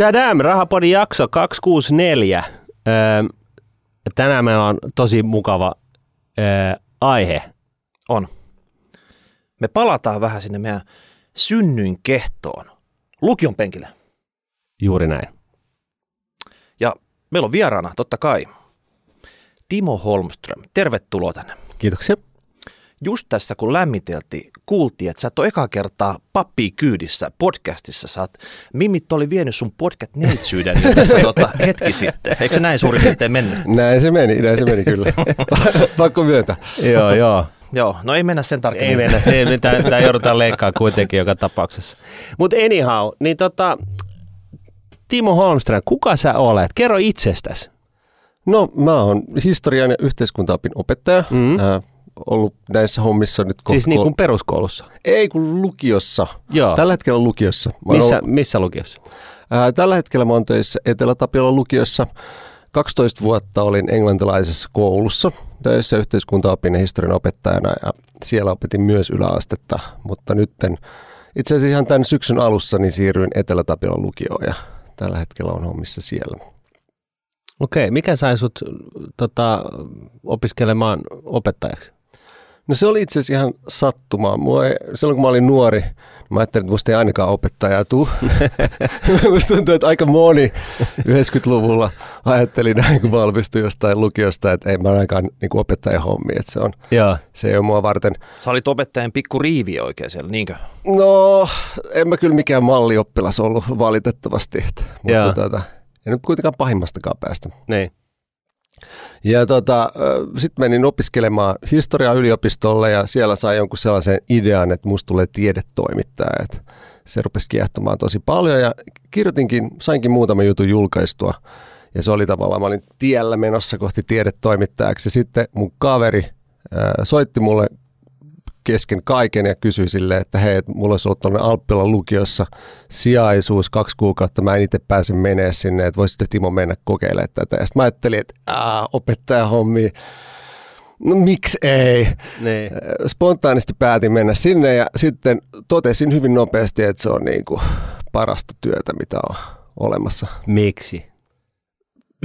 Chadam, Rahapodin jakso 264. Öö, tänään meillä on tosi mukava öö, aihe. On. Me palataan vähän sinne meidän synnyin kehtoon. Lukion penkille. Juuri näin. Ja meillä on vieraana, totta kai, Timo Holmström. Tervetuloa tänne. Kiitoksia. Just tässä kun lämmiteltiin, kuultiin, että sä et ole eka kertaa pappi kyydissä podcastissa. Sä oot, Mimit oli vienyt sun podcast neitsyyden tässä tota, hetki sitten. Eikö se näin suurin piirtein mennyt? Näin se meni, näin se meni kyllä. Pakko myöntää. joo, joo. Joo, no ei mennä sen tarkemmin. Ei mennä, se, tämä joudutaan leikkaamaan kuitenkin joka tapauksessa. Mutta anyhow, niin tota, Timo Holmström, kuka sä olet? Kerro itsestäsi. No, mä oon historian ja yhteiskuntaopin opettaja. Mm. Äh, ollut näissä hommissa nyt... Siis niin kuin peruskoulussa? Ei, kun lukiossa. Joo. Tällä hetkellä lukiossa. Mä missä, ollut... missä lukiossa? Ää, tällä hetkellä mä oon töissä Etelä-Tapiolan lukiossa. 12 vuotta olin englantilaisessa koulussa töissä yhteiskuntaopin ja historian opettajana ja siellä opetin myös yläastetta, mutta nytten itse asiassa ihan tämän syksyn alussa niin siirryin Etelä-Tapiolan lukioon ja tällä hetkellä on hommissa siellä. Okei, mikä sai sut tota, opiskelemaan opettajaksi? No se oli itse asiassa ihan sattumaa. Mua ei, silloin kun mä olin nuori, mä ajattelin, että musta ei ainakaan opettajaa tuu. musta tuntuu, että aika moni 90-luvulla ajatteli näin, kun valmistui jostain lukiosta, että ei mä ainakaan niin opettajan hommi, että se, on, Joo. se ei ole mua varten. Sä olit opettajan pikku riivi oikein siellä, niinkö? No, en mä kyllä mikään mallioppilas ollut valitettavasti, että, mutta tota, ei nyt kuitenkaan pahimmastakaan päästä. Niin. Ja tota, sitten menin opiskelemaan historiaa yliopistolle ja siellä sai jonkun sellaisen idean, että musta tulee tiedetoimittaja. Että se rupesi kiehtomaan tosi paljon ja kirjoitinkin, sainkin muutaman jutun julkaistua. Ja se oli tavallaan, mä olin tiellä menossa kohti tiedetoimittajaksi. Ja sitten mun kaveri soitti mulle kesken kaiken ja kysyi sille, että hei, että mulla olisi ollut tuonne Alppilan lukiossa sijaisuus kaksi kuukautta, mä en itse pääse menee sinne, että voisitte Timo mennä kokeilemaan tätä. Ja sitten mä ajattelin, että aah, hommi, no miksi ei. Niin. Spontaanisti päätin mennä sinne ja sitten totesin hyvin nopeasti, että se on niin kuin parasta työtä, mitä on olemassa. Miksi?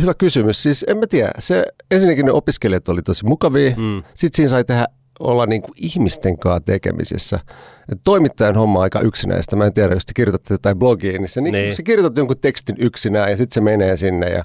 Hyvä kysymys. Siis en mä tiedä. Se, ensinnäkin ne opiskelijat oli tosi mukavia. Mm. Sitten siinä sai tehdä olla niin kuin ihmisten kanssa tekemisissä. Et toimittajan homma on aika yksinäistä. Mä en tiedä, jos te kirjoitatte jotain blogiin, niin se, niin. niin. se kirjoitat jonkun tekstin yksinään ja sitten se menee sinne ja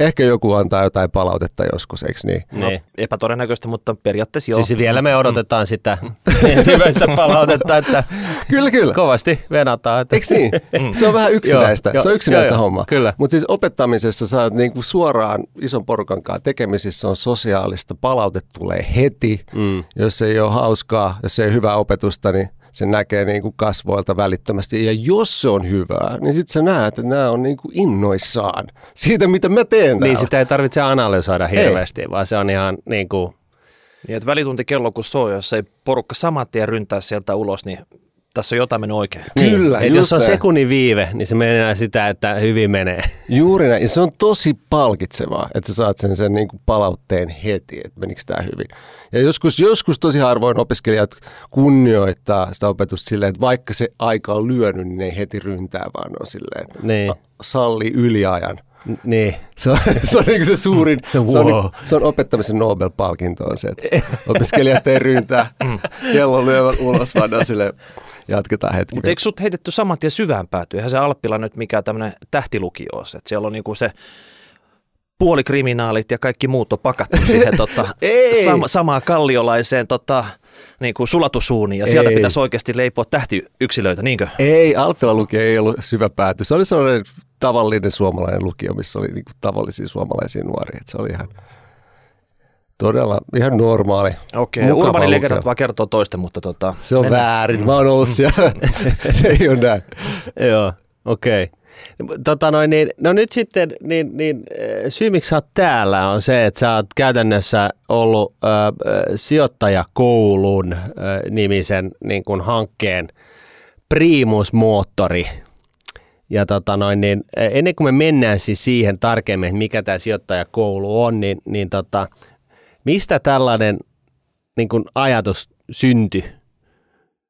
Ehkä joku antaa jotain palautetta joskus, eikö niin? No, niin. epätodennäköistä, mutta periaatteessa joo. Siis vielä me odotetaan mm. sitä ensimmäistä palautetta, että kyllä, kyllä. kovasti venataan. Että... Eikö niin? Mm. Se on vähän yksinäistä, joo, se on yksinäistä joo, hommaa. Kyllä. Mutta siis opettamisessa sä oot niinku suoraan ison porukan kanssa tekemisissä on sosiaalista, palaute tulee heti. Mm. Jos ei ole hauskaa, jos ei ole hyvää opetusta, niin se näkee niin kuin kasvoilta välittömästi. Ja jos se on hyvää, niin sitten sä näet, että nämä on niin kuin innoissaan siitä, mitä mä teen Niin, täällä. sitä ei tarvitse analysoida hirveästi, ei. vaan se on ihan niin kuin... Niin, että välituntikello kun soi, jos ei porukka saman tien ryntää sieltä ulos, niin tässä on jotain mennyt oikein. Niin. Kyllä. Niin, jos on sekunnin viive, niin se menee sitä, että hyvin menee. Juuri näin. Ja se on tosi palkitsevaa, että sä saat sen, sen niin kuin palautteen heti, että menikö tämä hyvin. Ja joskus, joskus tosi harvoin opiskelijat kunnioittaa sitä opetusta silleen, että vaikka se aika on lyönyt, niin ne ei heti ryntää, vaan on silleen, niin. salli yliajan. Niin. Se on, se on niin se suurin, wow. se, on, se on opettamisen Nobel-palkinto on se, että opiskelijat ei ryntää kellon lyövän ulos, vaan sille jatketaan hetki. Mutta eikö sut heitetty saman tien syvään päätyä? Eihän se Alppila nyt mikään tämmöinen tähtilukio ole, että siellä on niinku se puolikriminaalit ja kaikki muut on pakattu siihen tota, sam- samaan kalliolaiseen tota, niin kuin sulatusuuniin ja sieltä ei. pitäisi oikeasti leipoa tähtiyksilöitä, niinkö? Ei, Alppila lukio ei ollut syvä pääty. Se oli sellainen tavallinen suomalainen lukio, missä oli niin kuin tavallisia suomalaisia nuoria. Se oli ihan todella ihan normaali. Okei, okay. Urbanin legendat vaan kertoo toista, mutta tota... Se on mennään. väärin, mä oon ollut siellä. se ei ole näin. Joo, okei. Okay. Tota noin, niin, no nyt sitten niin, niin, eh, syy, miksi sä oot täällä, on se, että sä oot käytännössä ollut ö, sijoittajakoulun ö, nimisen niin kuin hankkeen primusmoottori. Ja tota noin, niin, ennen kuin me mennään siis siihen tarkemmin, mikä tämä sijoittajakoulu on, niin, niin tota, mistä tällainen niin kuin ajatus syntyi?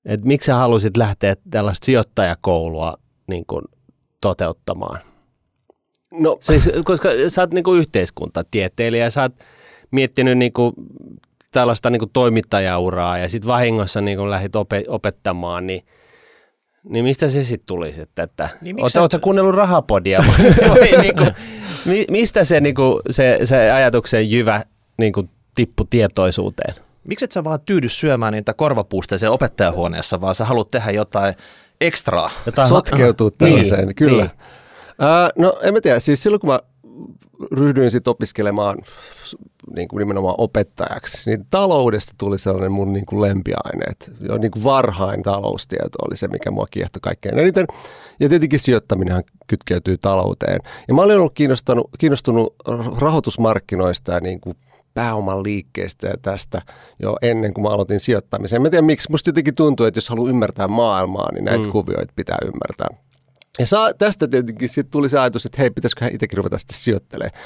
Et miksi sä halusit lähteä tällaista sijoittajakoulua niin kuin toteuttamaan? No, Siis, koska sä oot niinku yhteiskuntatieteilijä ja sä oot miettinyt niinku tällaista niinku toimittajauraa ja sitten vahingossa niinku lähdit ope- opettamaan, niin, niin mistä se sitten tuli sitten? Että, Niin niin miksi oot, sä- kuunnellut rahapodia vai, vai niinku, mi, mistä se, niinku, se, se ajatuksen jyvä niinku, tippu tietoisuuteen? Miksi et sä vaan tyydy syömään niitä korvapuusteja opettajahuoneessa, vaan sä haluat tehdä jotain ekstraa? Jotain sotkeutuu tällaiseen, niin, kyllä. niin. Ää, no en mä tiedä, siis silloin kun mä ryhdyin sitten opiskelemaan niin kuin nimenomaan opettajaksi, niin taloudesta tuli sellainen mun niin kuin lempiaine. Et jo niin kuin varhain taloustieto oli se, mikä mua kiehtoi kaikkein eniten. Ja tietenkin sijoittaminenhan kytkeytyy talouteen. Ja mä olin ollut kiinnostunut, kiinnostunut rahoitusmarkkinoista ja niin kuin pääoman liikkeestä ja tästä jo ennen kuin mä aloitin sijoittamisen. Mä en tiedä miksi, musta jotenkin tuntuu, että jos haluaa ymmärtää maailmaa, niin näitä mm. kuvioita pitää ymmärtää. Ja saa, tästä tietenkin sitten tuli se ajatus, että hei, pitäisiköhän itsekin ruveta sitten sijoittelemaan.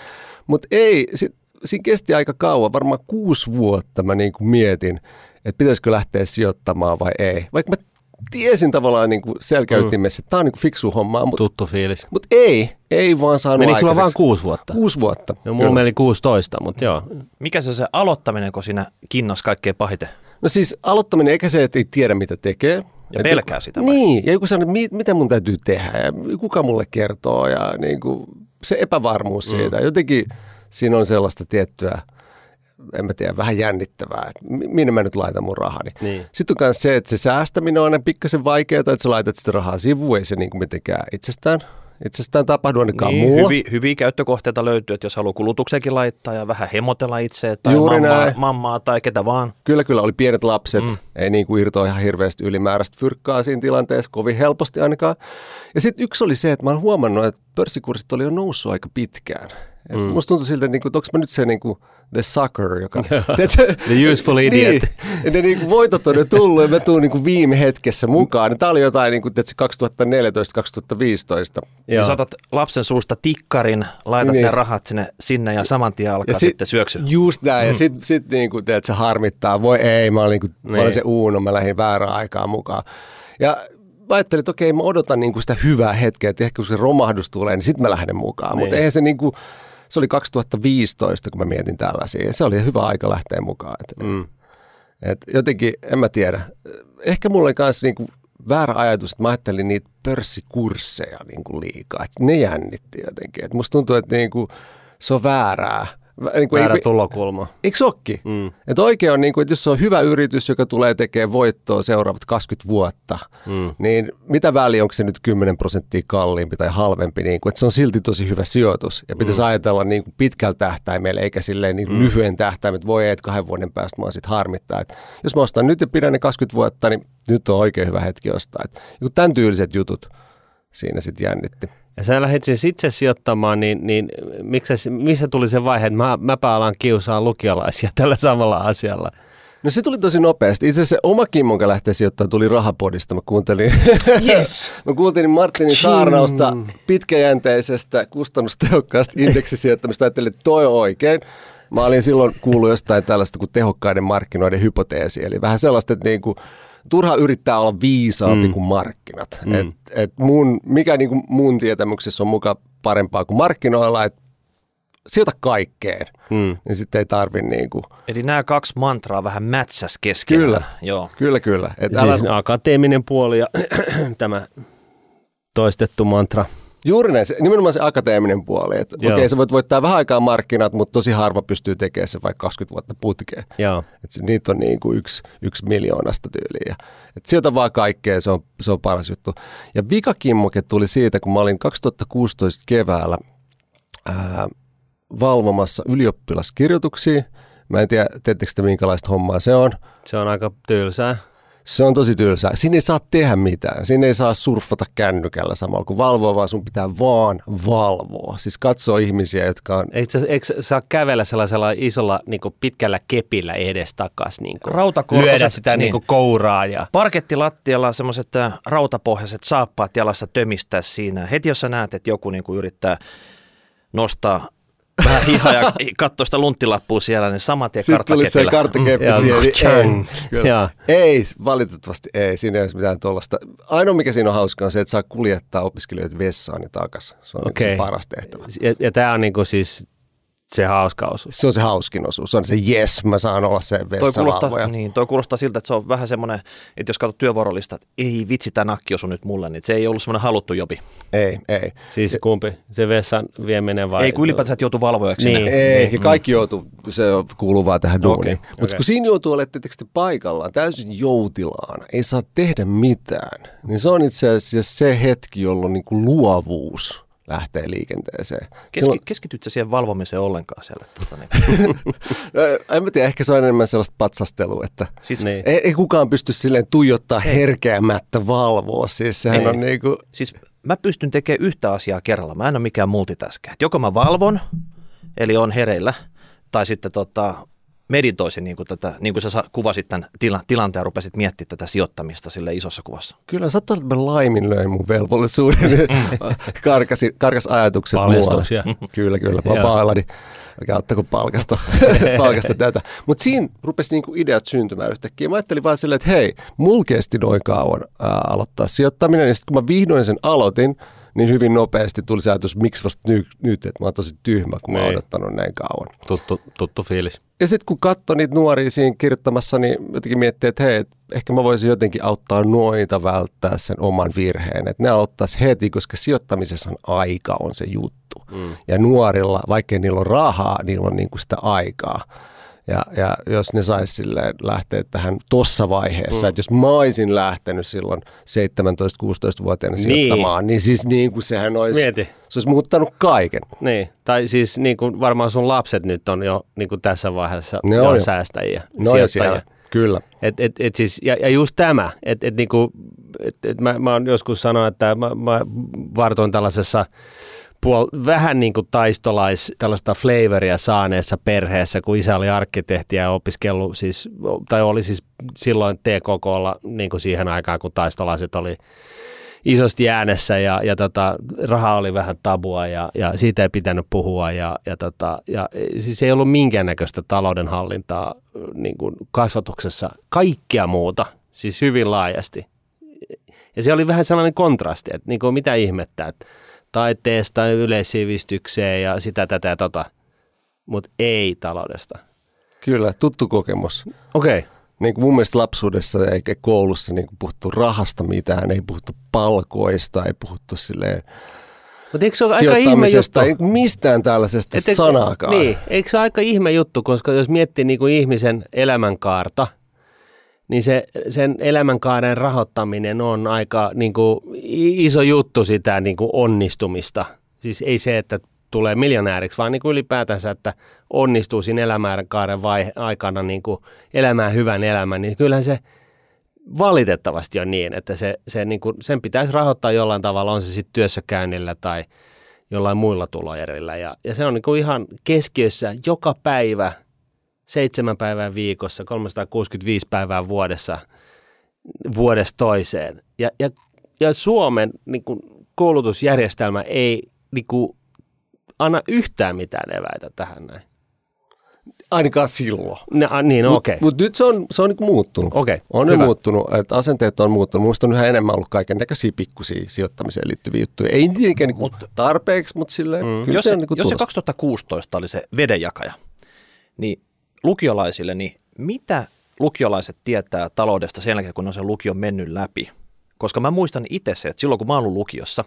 Mutta ei, sit, siinä kesti aika kauan, varmaan kuusi vuotta mä niin kuin mietin, että pitäisikö lähteä sijoittamaan vai ei. Vaikka mä tiesin tavallaan niin kuin selkäytimessä, että tämä on niin kuin fiksu homma, mutta Tuttu fiilis. mut ei, ei vaan saanut Menikö sulla vaan kuusi vuotta? Kuusi vuotta. Joo, mulla meni 16, mutta joo. Mikä se on se aloittaminen, kun siinä kinnas kaikkein pahiten? No siis aloittaminen, eikä se, että ei tiedä mitä tekee. Ja Että- pelkää sitä vai? Niin, ja joku sanoo, että mi- mitä mun täytyy tehdä ja kuka mulle kertoo ja niin kuin, se epävarmuus siitä. Jotenkin siinä on sellaista tiettyä, en mä tiedä, vähän jännittävää, että mi- minne mä nyt laitan mun rahani. Niin. Sitten on myös se, että se säästäminen on aina pikkasen vaikeaa, että sä laitat sitä rahaa sivuun, ei se niin kuin mitenkään itsestään, itsestään tapahdu ainakaan Niin, muulla. hyviä, hyviä käyttökohteita löytyy, että jos haluaa kulutukseenkin laittaa ja vähän hemotella itse tai Juuri mammaa, näin. mammaa tai ketä vaan. Kyllä, kyllä, oli pienet lapset, mm. ei niin kuin irtoa ihan hirveästi ylimääräistä fyrkkaa siinä tilanteessa, kovin helposti ainakaan. Ja sitten yksi oli se, että mä oon huomannut, että pörssikurssit oli jo noussut aika pitkään. Et mm. Musta tuntui siltä, että niinku, että onko mä nyt se niinku, the sucker, joka... tiedätkö, The useful idiot. Niin, ja ne niinku voitot on jo tullut ja mä tuun niinku viime hetkessä mukaan. Tämä oli jotain niinku, tiedätkö, 2014-2015. Ja saatat lapsen suusta tikkarin, laitat Niin. ne rahat sinne, sinne ja saman tien alkaa Ja sit, sitten syöksy. Just näin, ja sitten sit niinku, teet, se harmittaa, voi ei, mä olin, niinku, mä olin Niin. se uuno, mä lähdin väärään aikaan mukaan. Ja mä ajattelin, että okei, mä odotan niinku sitä hyvää hetkeä, että ehkä kun se romahdus tulee, niin sitten mä lähden mukaan. Mutta Niin. eihän se niinku, se oli 2015, kun mä mietin tällaisia. Se oli hyvä aika lähteä mukaan. Et, Mm. et jotenkin, en mä tiedä. Ehkä mulla oli myös niinku väärä ajatus, että mä ajattelin niitä pörssikursseja niinku liikaa. Et ne jännitti jotenkin. Et musta tuntuu, että niinku, se on väärää. Vä- Niinku, Väärä ei, tulokulma. Eikö se ookin? Mm. Et oikein on, niin kuin, että jos se on hyvä yritys, joka tulee tekemään voittoa seuraavat 20 vuotta, Mm. niin mitä väliä, onko se nyt 10 prosenttia kalliimpi tai halvempi, niin kuin, että se on silti tosi hyvä sijoitus. Ja pitäisi mm. ajatella niin kuin pitkällä tähtäimellä, eikä silleen niin mm. lyhyen tähtäimellä, että voi ei, että kahden vuoden päästä mua sitten harmittaa. Et jos mä ostan nyt ja pidän ne 20 vuotta, niin nyt on oikein hyvä hetki ostaa. Et, joku tämän tyyliset jutut siinä sitten jännitti. Ja sä lähdit siis itse sijoittamaan, niin, niin miksi, sä- missä tuli se vaihe, että mä, mäpä alan kiusaa lukiolaisia tällä samalla asialla? No se tuli tosi nopeasti. Itse asiassa se oma kimmonka lähtee sijoittamaan tuli rahapodista. Mä kuuntelin, Yes. mä kuuntelin Martinin saarnausta pitkäjänteisestä, kustannustehokkaasta indeksisijoittamista. Ajattelin, että toi on oikein. Mä olin silloin kuullut jostain tällaista kuin tehokkaiden markkinoiden hypoteesi. Eli vähän sellaista, että niinku, turha yrittää olla viisaampi mm. kuin markkinat. Mm. Et, et mun, mikä niinku mun tietämyksessä on muka parempaa kuin markkinoilla, että sijoita kaikkeen, Mm. niin sitten ei tarvi niinku, Eli nämä kaksi mantraa vähän mätsäs keskenään. Kyllä. Joo. kyllä kyllä. Et Siis akateeminen puoli ja tämä toistettu mantra. Juuri näin, se, nimenomaan se akateeminen puoli. Että okei, sä voit voittaa vähän aikaa markkinat, mutta tosi harva pystyy tekemään se vaikka 20 vuotta putkeen. Joo. Et se, niitä on niin kuin yksi, yksi miljoonasta tyyliä. Et sieltä vaan kaikkea, se on, se on paras juttu. Ja vikakimmoke tuli siitä, kun mä olin 2016 keväällä ää, valvomassa ylioppilaskirjoituksia. Mä en tiedä, teettekö te minkälaista hommaa se on. Se on aika tylsää. Se on tosi tylsää. Siinä ei saa tehdä mitään. Siinä ei saa surffata kännykällä samalla kuin valvoa, vaan sun pitää vaan valvoa. Siis katsoa ihmisiä, jotka on... Eikö, eikö saa kävellä sellaisella isolla niin pitkällä kepillä edes-takas? Niin Rautakorkoset, lyödä sitä niin. niin. kouraa. Ja, Parkettilattialla semmoiset äh, rautapohjaiset saappaat jalassa tömistää siinä. Heti jos sä näet, että joku niinku yrittää nostaa vähän hihaa ja katsoi sitä lunttilappua siellä, niin saman tien Sitten tuli se karttakepillä. karttakeppi Mm. siihen. Niin Ei. Joo. ei, valitettavasti ei. Siinä ei ole mitään tuollaista. Ainoa mikä siinä on hauskaa on se, että saa kuljettaa opiskelijoita vessaan ja takaisin. Se on okay. Okei. se paras tehtävä. Ja, ja tämä on niinku siis se hauska osuus. Se on se hauskin osuus. Se on se yes, mä saan olla se vessavalvoja. niin, toi kuulostaa siltä, että se on vähän semmoinen, että jos katsot työvuorolista, että ei vitsi, tämä nakki osui nyt mulle, niin se ei ollut semmoinen haluttu jobi. Ei, ei. Siis kumpi? Se vessan vieminen vai? Ei kun ylipäätään, että joutuu valvojaksi Niin. sinne. Ei, ja kaikki joutuu, se kuuluu vaan tähän duuniin. Okei, Mutta okei. kun siinä joutuu olemaan tietysti paikallaan, täysin joutilaana, ei saa tehdä mitään, niin se on itse asiassa se hetki, jolloin niin kuin luovuus lähtee liikenteeseen. Keski, Silloin, keskitytkö siihen valvomiseen ollenkaan siellä? Tuota, niin. En mä tiedä, ehkä se on enemmän sellaista patsastelua, että siis, Niin. ei, ei kukaan pysty silleen tuijottaa herkeämättä valvoa. Siis sehän Ei. on niin kuin, siis mä pystyn tekemään yhtä asiaa kerralla. Mä en ole mikään multitasker. Joko mä valvon, eli on hereillä, tai sitten tota, meditoisin, niin kuin, tätä, niin kuin sä kuvasit tämän tila, tilanteen ja rupesit miettimään tätä sijoittamista sille isossa kuvassa. kyllä sattuu, että mä laiminlöin mun velvollisuuden. karkasi, karkas ajatukset Paljastuksia. muualle. Kyllä, kyllä. Mä pahoillani. Älkää ottako palkasta, palkasta tätä. Mutta siinä rupesi niinku ideat syntymään yhtäkkiä. Mä ajattelin vaan silleen, että hei, mulla kesti noin kauan ää, aloittaa sijoittaminen. Ja sitten kun mä vihdoin sen aloitin, niin hyvin nopeasti tuli se ajatus, miksi vasta nyt, nyt että mä oon tosi tyhmä, kun mä oon Niin. odottanut näin kauan. Tuttu, tuttu fiilis. Ja sitten kun katsoi niitä nuoria siinä kirjoittamassa, niin jotenkin miettii, että hei, ehkä mä voisin jotenkin auttaa noita välttää sen oman virheen. Että ne aloittaisi heti, koska sijoittamisessa aika on se juttu. Mm. Ja nuorilla, vaikkei niillä on rahaa, niillä on niinku sitä aikaa. Ja, ja jos ne sais silleen lähteä tähän tossa vaiheessa, mm. että jos mä olisin lähtenyt silloin 17-16-vuotiaana Niin. sijoittamaan, niin siis niin kuin sehän olisi, Mieti. se olisi muuttanut kaiken. Niin, tai siis niin kuin varmaan sun lapset nyt on jo niin kuin tässä vaiheessa Ne jo on jo. säästäjiä, No sijoittajia. siellä, kyllä. Et, et, et siis, ja, ja just tämä, että et niinku, et, et mä, mä oon joskus sanonut, että mä, mä vartoin tällaisessa puol, vähän niin kuin taistolais, tällaista flavoria saaneessa perheessä, kun isä oli arkkitehti ja opiskellut siis, tai oli siis silloin TKKlla niin kuin siihen aikaan, kun taistolaiset oli isosti äänessä ja, ja tota, raha oli vähän tabua ja, ja siitä ei pitänyt puhua ja, ja, tota, ja siis ei ollut minkäännäköistä taloudenhallintaa niin kuin kasvatuksessa, kaikkea muuta, siis hyvin laajasti. Ja se oli vähän sellainen kontrasti, että niin kuin mitä ihmettä, että taiteesta yleissivistykseen ja sitä tätä ja tota, mutta ei taloudesta. Kyllä, tuttu kokemus. Okei, okay. Niin kuin mun mielestä lapsuudessa eikä koulussa niin kuin puhuttu rahasta mitään, ei puhuttu palkoista, ei puhuttu silleen mutta eikö se ole aika ihme juttu? ei mistään tällaisesta et- sanaakaan. Niin, eikö se ole aika ihme juttu, koska jos miettii niin kuin ihmisen elämänkaarta, niin se, sen elämänkaaren rahoittaminen on aika niin kuin, iso juttu sitä niin kuin onnistumista. Siis ei se, että tulee miljonääriksi, vaan niin kuin ylipäätänsä, että onnistuu siinä elämänkaaren vaihe, aikana niin kuin elämään hyvän elämän, niin kyllähän se valitettavasti on niin, että se, se niin kuin, sen pitäisi rahoittaa jollain tavalla, on se sitten työssäkäynnillä tai jollain muilla tuloerillä. Ja, ja se on niin kuin ihan keskiössä joka päivä, seitsemän päivää viikossa, 365 päivää vuodessa, vuodesta toiseen. Ja, ja, ja Suomen niin kuin, koulutusjärjestelmä ei niin kuin, anna yhtään mitään eväitä tähän näin. Ainakaan silloin. No, niin, Mutta okei. mut nyt se on, se on niin muuttunut. Okei, On ne hyvä. muuttunut, että asenteet on muuttunut. Minusta on yhä enemmän ollut kaiken näköisiä pikkusia sijoittamiseen liittyviä juttuja. Ei niinkään niin Mut- tarpeeksi, mutta silleen, mm. kyllä Jos se, se, on niin jos se tulossa. 2016 oli se vedenjakaja, niin lukiolaisille, niin mitä lukiolaiset tietää taloudesta sen jälkeen, kun on sen lukion mennyt läpi? Koska mä muistan itse se, että silloin kun mä ollut lukiossa,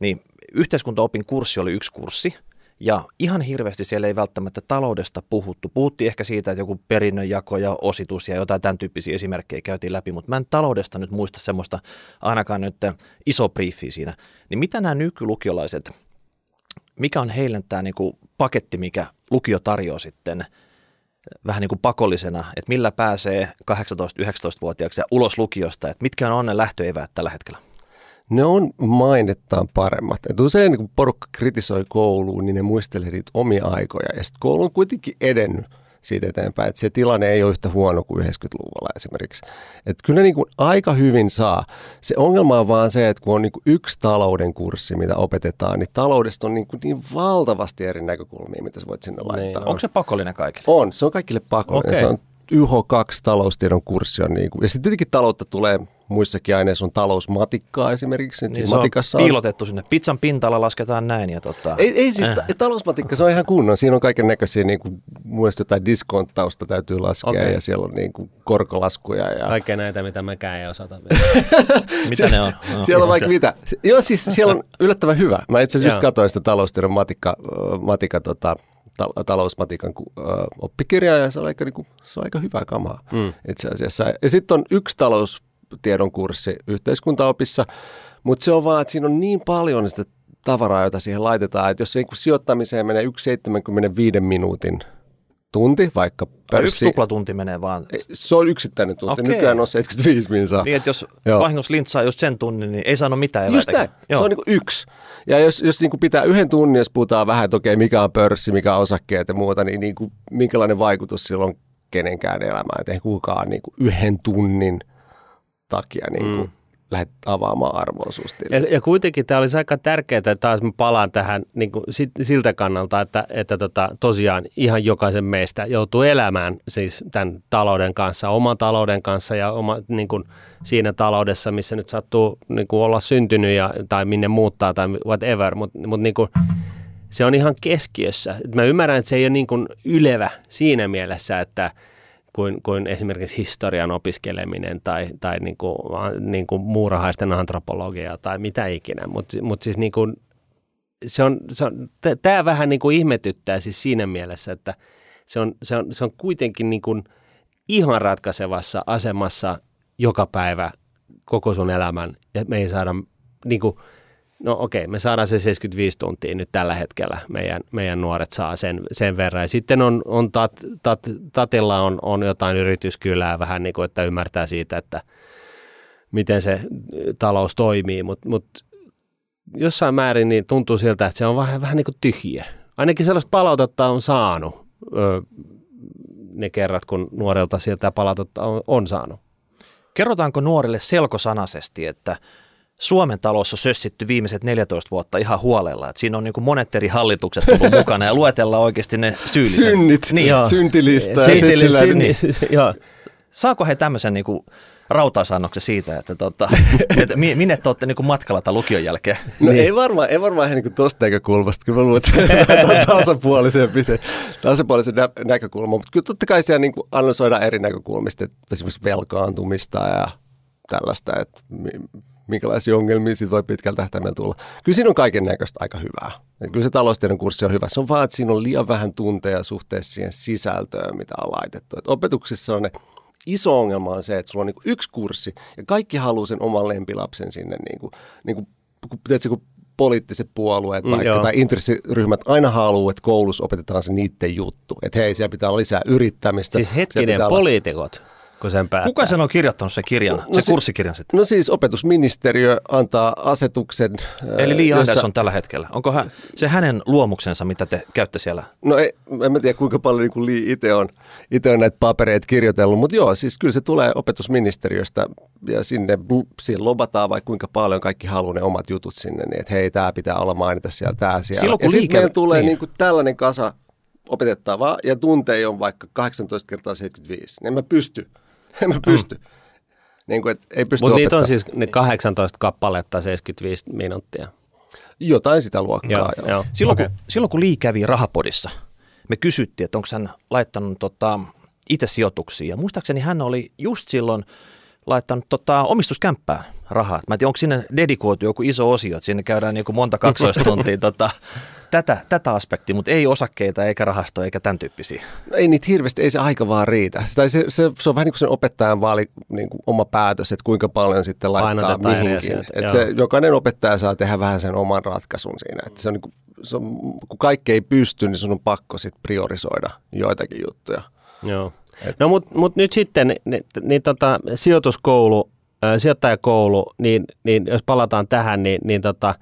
niin yhteiskuntaopin kurssi oli yksi kurssi, ja ihan hirveästi siellä ei välttämättä taloudesta puhuttu. Puhuttiin ehkä siitä, että joku perinnönjako ja ositus ja jotain tämän tyyppisiä esimerkkejä käytiin läpi, mutta mä en taloudesta nyt muista semmoista ainakaan nyt iso briefi siinä. Niin mitä nämä nykylukiolaiset, mikä on heille tämä niinku paketti, mikä lukio tarjoaa sitten vähän niin kuin pakollisena, että millä pääsee 18-19-vuotiaaksi ja ulos lukiosta, että mitkä on ne lähtöeväät tällä hetkellä? Ne on mainettaan paremmat. Et usein kun porukka kritisoi kouluun, niin ne muistelee niitä omia aikoja. Ja sitten koulu on kuitenkin edennyt siitä eteenpäin. Et se tilanne ei ole yhtä huono kuin 90-luvulla esimerkiksi. Et kyllä ne niin kuin aika hyvin saa. Se ongelma on vaan se, että kun on niin kuin yksi talouden kurssi, mitä opetetaan, niin taloudesta on niin, kuin niin valtavasti eri näkökulmia, mitä sä voit sinne laittaa. Niin, Onko se pakollinen kaikille? On, se on kaikille pakollinen. Okei. Se on YH2 taloustiedon kurssi on niin kuin, ja sitten tietenkin taloutta tulee muissakin aineissa on talousmatikkaa esimerkiksi. Niin, Niin siinä se on matikassa on, piilotettu sinne. Pizzan pintalla lasketaan näin. Ja tota, ei, ei siis, äh. talousmatikka, se on ihan kunnon. Siinä on kaiken näköisiä, niin kuin, mielestä jotain diskonttausta täytyy laskea Okei. ja siellä on niin kuin, korkolaskuja. Ja, Kaikkea näitä, mitä mäkään ei osata. mitä ne on? No. siellä on vaikka mitä. Joo, siis siellä on yllättävän hyvä. Mä itse asiassa just katsoin sitä taloustiedon matikka, matika, tota, ta- talousmatikan äh, oppikirjaa ja se on aika, niin kuin, se on aika hyvä kamaa Mm. itse asiassa. Ja sitten on yksi taloustiedon kurssi yhteiskuntaopissa, mutta se on vaan, että siinä on niin paljon sitä tavaraa, jota siihen laitetaan, että jos se niin sijoittamiseen menee yksi 75 minuutin tunti, vaikka Yksi pörssi, tuplatunti menee vaan. Se on yksittäinen tunti, Okei. nykyään on 75 minsaa. Niin, että jos Joo. vahingossa lintsaa just sen tunnin, niin ei saanut mitään Just eväitäkään. näin. Se on niin yksi. Ja jos, jos niin pitää yhden tunnin, jos puhutaan vähän, että okei, mikä on pörssi, mikä on osakkeet ja muuta, niin, niin kuin, minkälainen vaikutus sillä on kenenkään elämään. Että ei kukaan niin kuin yhden tunnin takia niin kuin, mm. Lähde avaamaan arvo-osuustilille. Ja, ja kuitenkin tämä olisi aika tärkeää, että taas mä palaan tähän niin kuin siltä kannalta, että, että tota, tosiaan ihan jokaisen meistä joutuu elämään siis tämän talouden kanssa, oman talouden kanssa ja oma, niin kuin siinä taloudessa, missä nyt sattuu niin kuin olla syntynyt ja, tai minne muuttaa tai whatever, mutta mut niin se on ihan keskiössä. Mä ymmärrän, että se ei ole niin kuin ylevä siinä mielessä, että kuin, kuin esimerkiksi historian opiskeleminen tai, tai niin kuin, niin kuin muurahaisten antropologia tai mitä ikinä, mutta mut siis niin kuin, se on, se on, tämä vähän niin kuin ihmetyttää siis siinä mielessä, että se on, se on, se on kuitenkin niin kuin ihan ratkaisevassa asemassa joka päivä koko sun elämän ja me ei saada niin kuin, no okei, me saadaan se 75 tuntia nyt tällä hetkellä, meidän, meidän nuoret saa sen, sen verran. Ja sitten on, on tat, tat, Tatilla on, on jotain yrityskylää vähän niin kuin, että ymmärtää siitä, että miten se talous toimii, mutta mut jossain määrin niin tuntuu siltä, että se on vähän, vähän niin kuin tyhjiä. Ainakin sellaista palautetta on saanut ö, ne kerrat, kun nuorelta sieltä palautetta on, on saanut. Kerrotaanko nuorille selkosanaisesti, että Suomen talous on sössitty viimeiset 14 vuotta ihan huolella. Että siinä on niin monet eri hallitukset ollut mukana ja luetellaan oikeasti ne syylliset. Synnit, Niin, Joo. syntilista. ja sit sillä, synni- niin, joo. Saako he tämmöisen niin kuin siitä, että, tota, että mi- minne te olette niin matkalla tämän lukion jälkeen? No ei varmaan, ei varmaan ihan niin tuosta näkökulmasta, kyllä mä luulen, että se on tasapuolisempi se, tasapuolisen nä- näkökulma, mutta kyllä totta kai siellä niin kuin analysoidaan eri näkökulmista, että esimerkiksi velkaantumista ja tällaista, että minkälaisia ongelmia siitä voi pitkällä tähtäimellä tulla. Kyllä siinä on kaiken näköistä aika hyvää. Ja kyllä se taloustiedon kurssi on hyvä. Se on vaan, että siinä on liian vähän tunteja suhteessa siihen sisältöön, mitä on laitettu. Et opetuksissa on ne iso ongelma on se, että sulla on niin yksi kurssi ja kaikki haluaa sen oman lempilapsen sinne, niin kuin, niin kuin, kun, tiedätkö, kun poliittiset puolueet Mm, vaikka joo. tai intressiryhmät aina haluaa, että koulussa opetetaan se niiden juttu. Että hei, siellä pitää olla lisää yrittämistä. Siis hetkinen, pitää olla- poliitikot, kun sen päättää. Kuka sen on kirjoittanut sen kirjan, No se se- kurssikirjan sitten? No siis opetusministeriö antaa asetuksen. Eli Li jossa- Andersson tällä hetkellä. Onko hän, se hänen luomuksensa, mitä te käytte siellä? No ei, en mä tiedä kuinka paljon niin Li itse on, on näitä papereita kirjoitellut, mutta joo, siis kyllä se tulee opetusministeriöstä ja sinne siihen lobataan vaikka kuinka paljon kaikki haluaa ne omat jutut sinne, niin että hei, tämä pitää olla mainita siellä, tämä siellä. Silloin, kun ja sitten liike- meillä tulee niin. niin. Niin tällainen kasa opetettavaa ja tunteja on vaikka 18 kertaa 75, niin en mä pysty, en mä pysty. Mm. Niin kuin, että ei pysty Mutta niitä on siis ne 18 kappaletta 75 minuuttia. Jotain sitä luokkaa. Joo, joo. joo. Silloin, okay. kun, silloin kun Lee kävi rahapodissa, me kysyttiin, että onko hän laittanut tota, itse sijoituksia. Ja muistaakseni hän oli just silloin laittanut tota, omistuskämppään rahaa. Mä en tiedä, onko sinne dedikoitu joku iso osio, että sinne käydään niin monta kaksoistuntia tota, tätä, tätä aspektia, mutta ei osakkeita eikä rahastoja eikä tämän tyyppisiä. No ei niitä hirveästi, ei se aika vaan riitä. Tai se, se, se on vähän niin kuin sen opettajan vaali, niin kuin oma päätös, että kuinka paljon sitten laittaa mihinkin. joo. se, jokainen opettaja saa tehdä vähän sen oman ratkaisun siinä. Että se on niin kuin, se on, kun kaikki ei pysty, niin sun on pakko sitten priorisoida joitakin juttuja. Joo. No mutta mut nyt sitten niin, niin tota, sijoituskoulu, ää, sijoittajakoulu, niin, niin jos palataan tähän, niin, niin tota,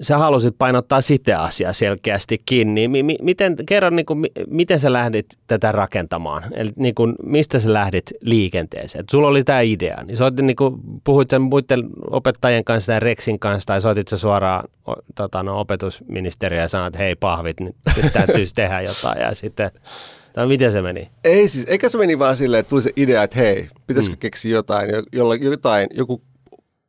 sä halusit painottaa sitä asiaa selkeästikin, niin mi- mi- miten, kerro, niin kuin, mi- miten sä lähdit tätä rakentamaan? Eli niin kuin, mistä sä lähdit liikenteeseen? Et sulla oli tämä idea, niin soitit, niin kuin, puhuit sen muiden opettajien kanssa tai Rexin kanssa, tai soitit sä suoraan o, tota, no, opetusministeriöön ja sanoit, että hei pahvit, nyt, nyt täytyisi tehdä jotain, ja sitten, tai miten se meni? Ei siis, eikä se meni vaan silleen, että tuli se idea, että hei, pitäisikö mm. keksiä jotain, jolla, jotain, joku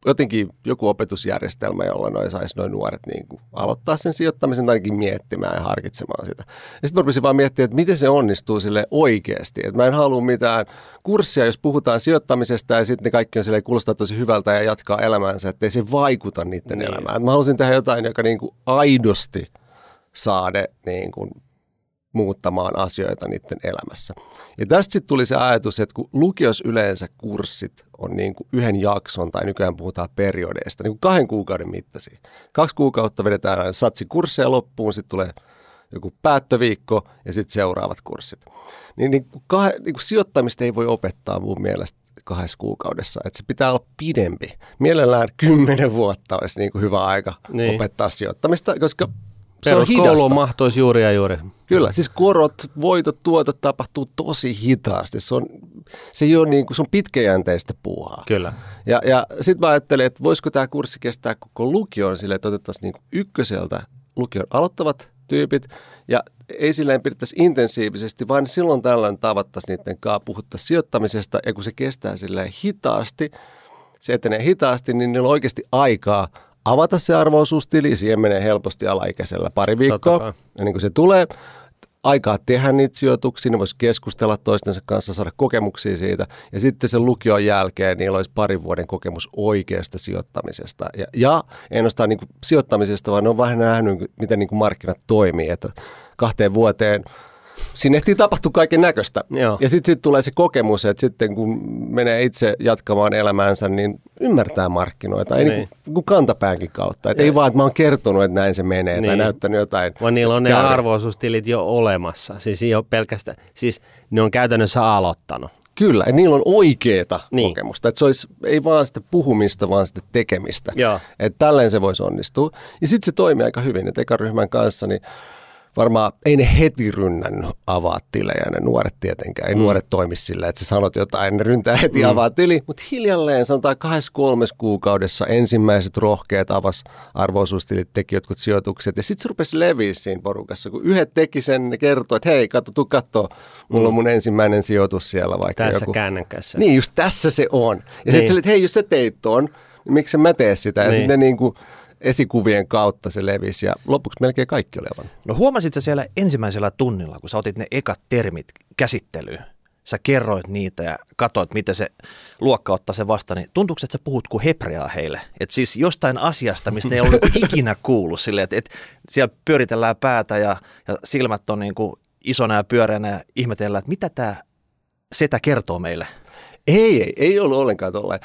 jotenkin joku opetusjärjestelmä, jolla noin saisi noin nuoret niin kuin aloittaa sen sijoittamisen tai ainakin miettimään ja harkitsemaan sitä. Ja sitten rupesin vaan miettimään, että miten se onnistuu sille oikeasti. Että mä en halua mitään kurssia, jos puhutaan sijoittamisesta ja sitten ne kaikki on sille kuulostaa tosi hyvältä ja jatkaa elämäänsä, että ei se vaikuta niiden niin. elämään. Mä halusin tehdä jotain, joka niin kuin aidosti saa ne niin kuin muuttamaan asioita niiden elämässä. Ja tästä sitten tuli se ajatus, että kun lukios yleensä kurssit on niin kuin yhden jakson, tai nykyään puhutaan periodeista, niin kuin kahden kuukauden mittaisia. Kaksi kuukautta vedetään aina satsi kursseja loppuun, sitten tulee joku päättöviikko ja sitten seuraavat kurssit. Niin, niin, kah, niin kuin sijoittamista ei voi opettaa mun mielestä kahdessa kuukaudessa, että se pitää olla pidempi. Mielellään kymmenen vuotta olisi niin kuin hyvä aika niin. opettaa sijoittamista, koska se on mahtoisi juuri ja juuri. Kyllä, siis korot, voitot, tuotot tapahtuu tosi hitaasti. Se on, se ei ole niin kuin, se on pitkäjänteistä puuhaa. Kyllä. Ja, ja sitten mä ajattelin, että voisiko tämä kurssi kestää koko lukion sille, että otettaisiin niin ykköseltä lukion aloittavat tyypit ja ei silleen pidettäisi intensiivisesti, vaan silloin tällöin tavattaisiin niiden kanssa, puhuttaisiin sijoittamisesta ja kun se kestää silleen hitaasti, se etenee hitaasti, niin niillä on oikeasti aikaa avata se arvoisuustili, siihen menee helposti alaikäisellä pari viikkoa. Ja niin kuin se tulee, aikaa tehdä niitä sijoituksia, ne voisi keskustella toistensa kanssa, saada kokemuksia siitä. Ja sitten sen lukion jälkeen niillä olisi parin vuoden kokemus oikeasta sijoittamisesta. Ja, ja ei ainoastaan niin sijoittamisesta, vaan ne on vähän nähnyt, miten niin kuin markkinat toimii. Että kahteen vuoteen Siinä ehtii tapahtua kaiken näköistä. Ja sitten sit tulee se kokemus, että sitten kun menee itse jatkamaan elämäänsä, niin ymmärtää markkinoita. Ei niin. niin kuin kantapäänkin kautta. Et ei vaan, että mä oon kertonut, että näin se menee niin. tai näyttänyt jotain. Vaan niillä on ne arvoisuustilit jo olemassa. Siis, jo pelkästään, siis ne on käytännössä aloittanut. Kyllä, että niillä on oikeeta niin. kokemusta. Että se olisi ei vaan sitä puhumista, vaan sitä tekemistä. Että tälleen se voisi onnistua. Ja sitten se toimii aika hyvin. Että ekaryhmän kanssa, niin varmaan ei ne heti rynnän avaa tilejä, ne nuoret tietenkään. Ei mm. nuoret toimi sillä, että sä sanot jotain, ne ryntää heti mm. avaa tili, mutta hiljalleen sanotaan kahdessa kolmes kuukaudessa ensimmäiset rohkeat avas arvoisuustilit, teki jotkut sijoitukset ja sitten se rupesi leviä siinä porukassa, kun yhdet teki sen, ne kertoi, että hei, katso, tuu katsoa, mulla mm. on mun ensimmäinen sijoitus siellä vaikka Tässä joku. käännänkässä. Niin, just tässä se on. Ja niin. sitten että hei, jos sä teit ton, niin miksi mä tee sitä? Ja niin. sitten niin kuin, esikuvien kautta se levisi ja lopuksi melkein kaikki oli aivan. No huomasit sä siellä ensimmäisellä tunnilla, kun sä otit ne ekat termit käsittelyyn, sä kerroit niitä ja katsoit, miten se luokka ottaa se vastaan, niin tuntuuko, että sä puhut kuin hebreaa heille? Että siis jostain asiasta, mistä ei ollut ikinä kuullut silleen, että, että siellä pyöritellään päätä ja, ja silmät on niin kuin isona ja pyöreänä ja ihmetellään, että mitä tämä setä kertoo meille. Ei, ei, ei ollut ollenkaan tolleen.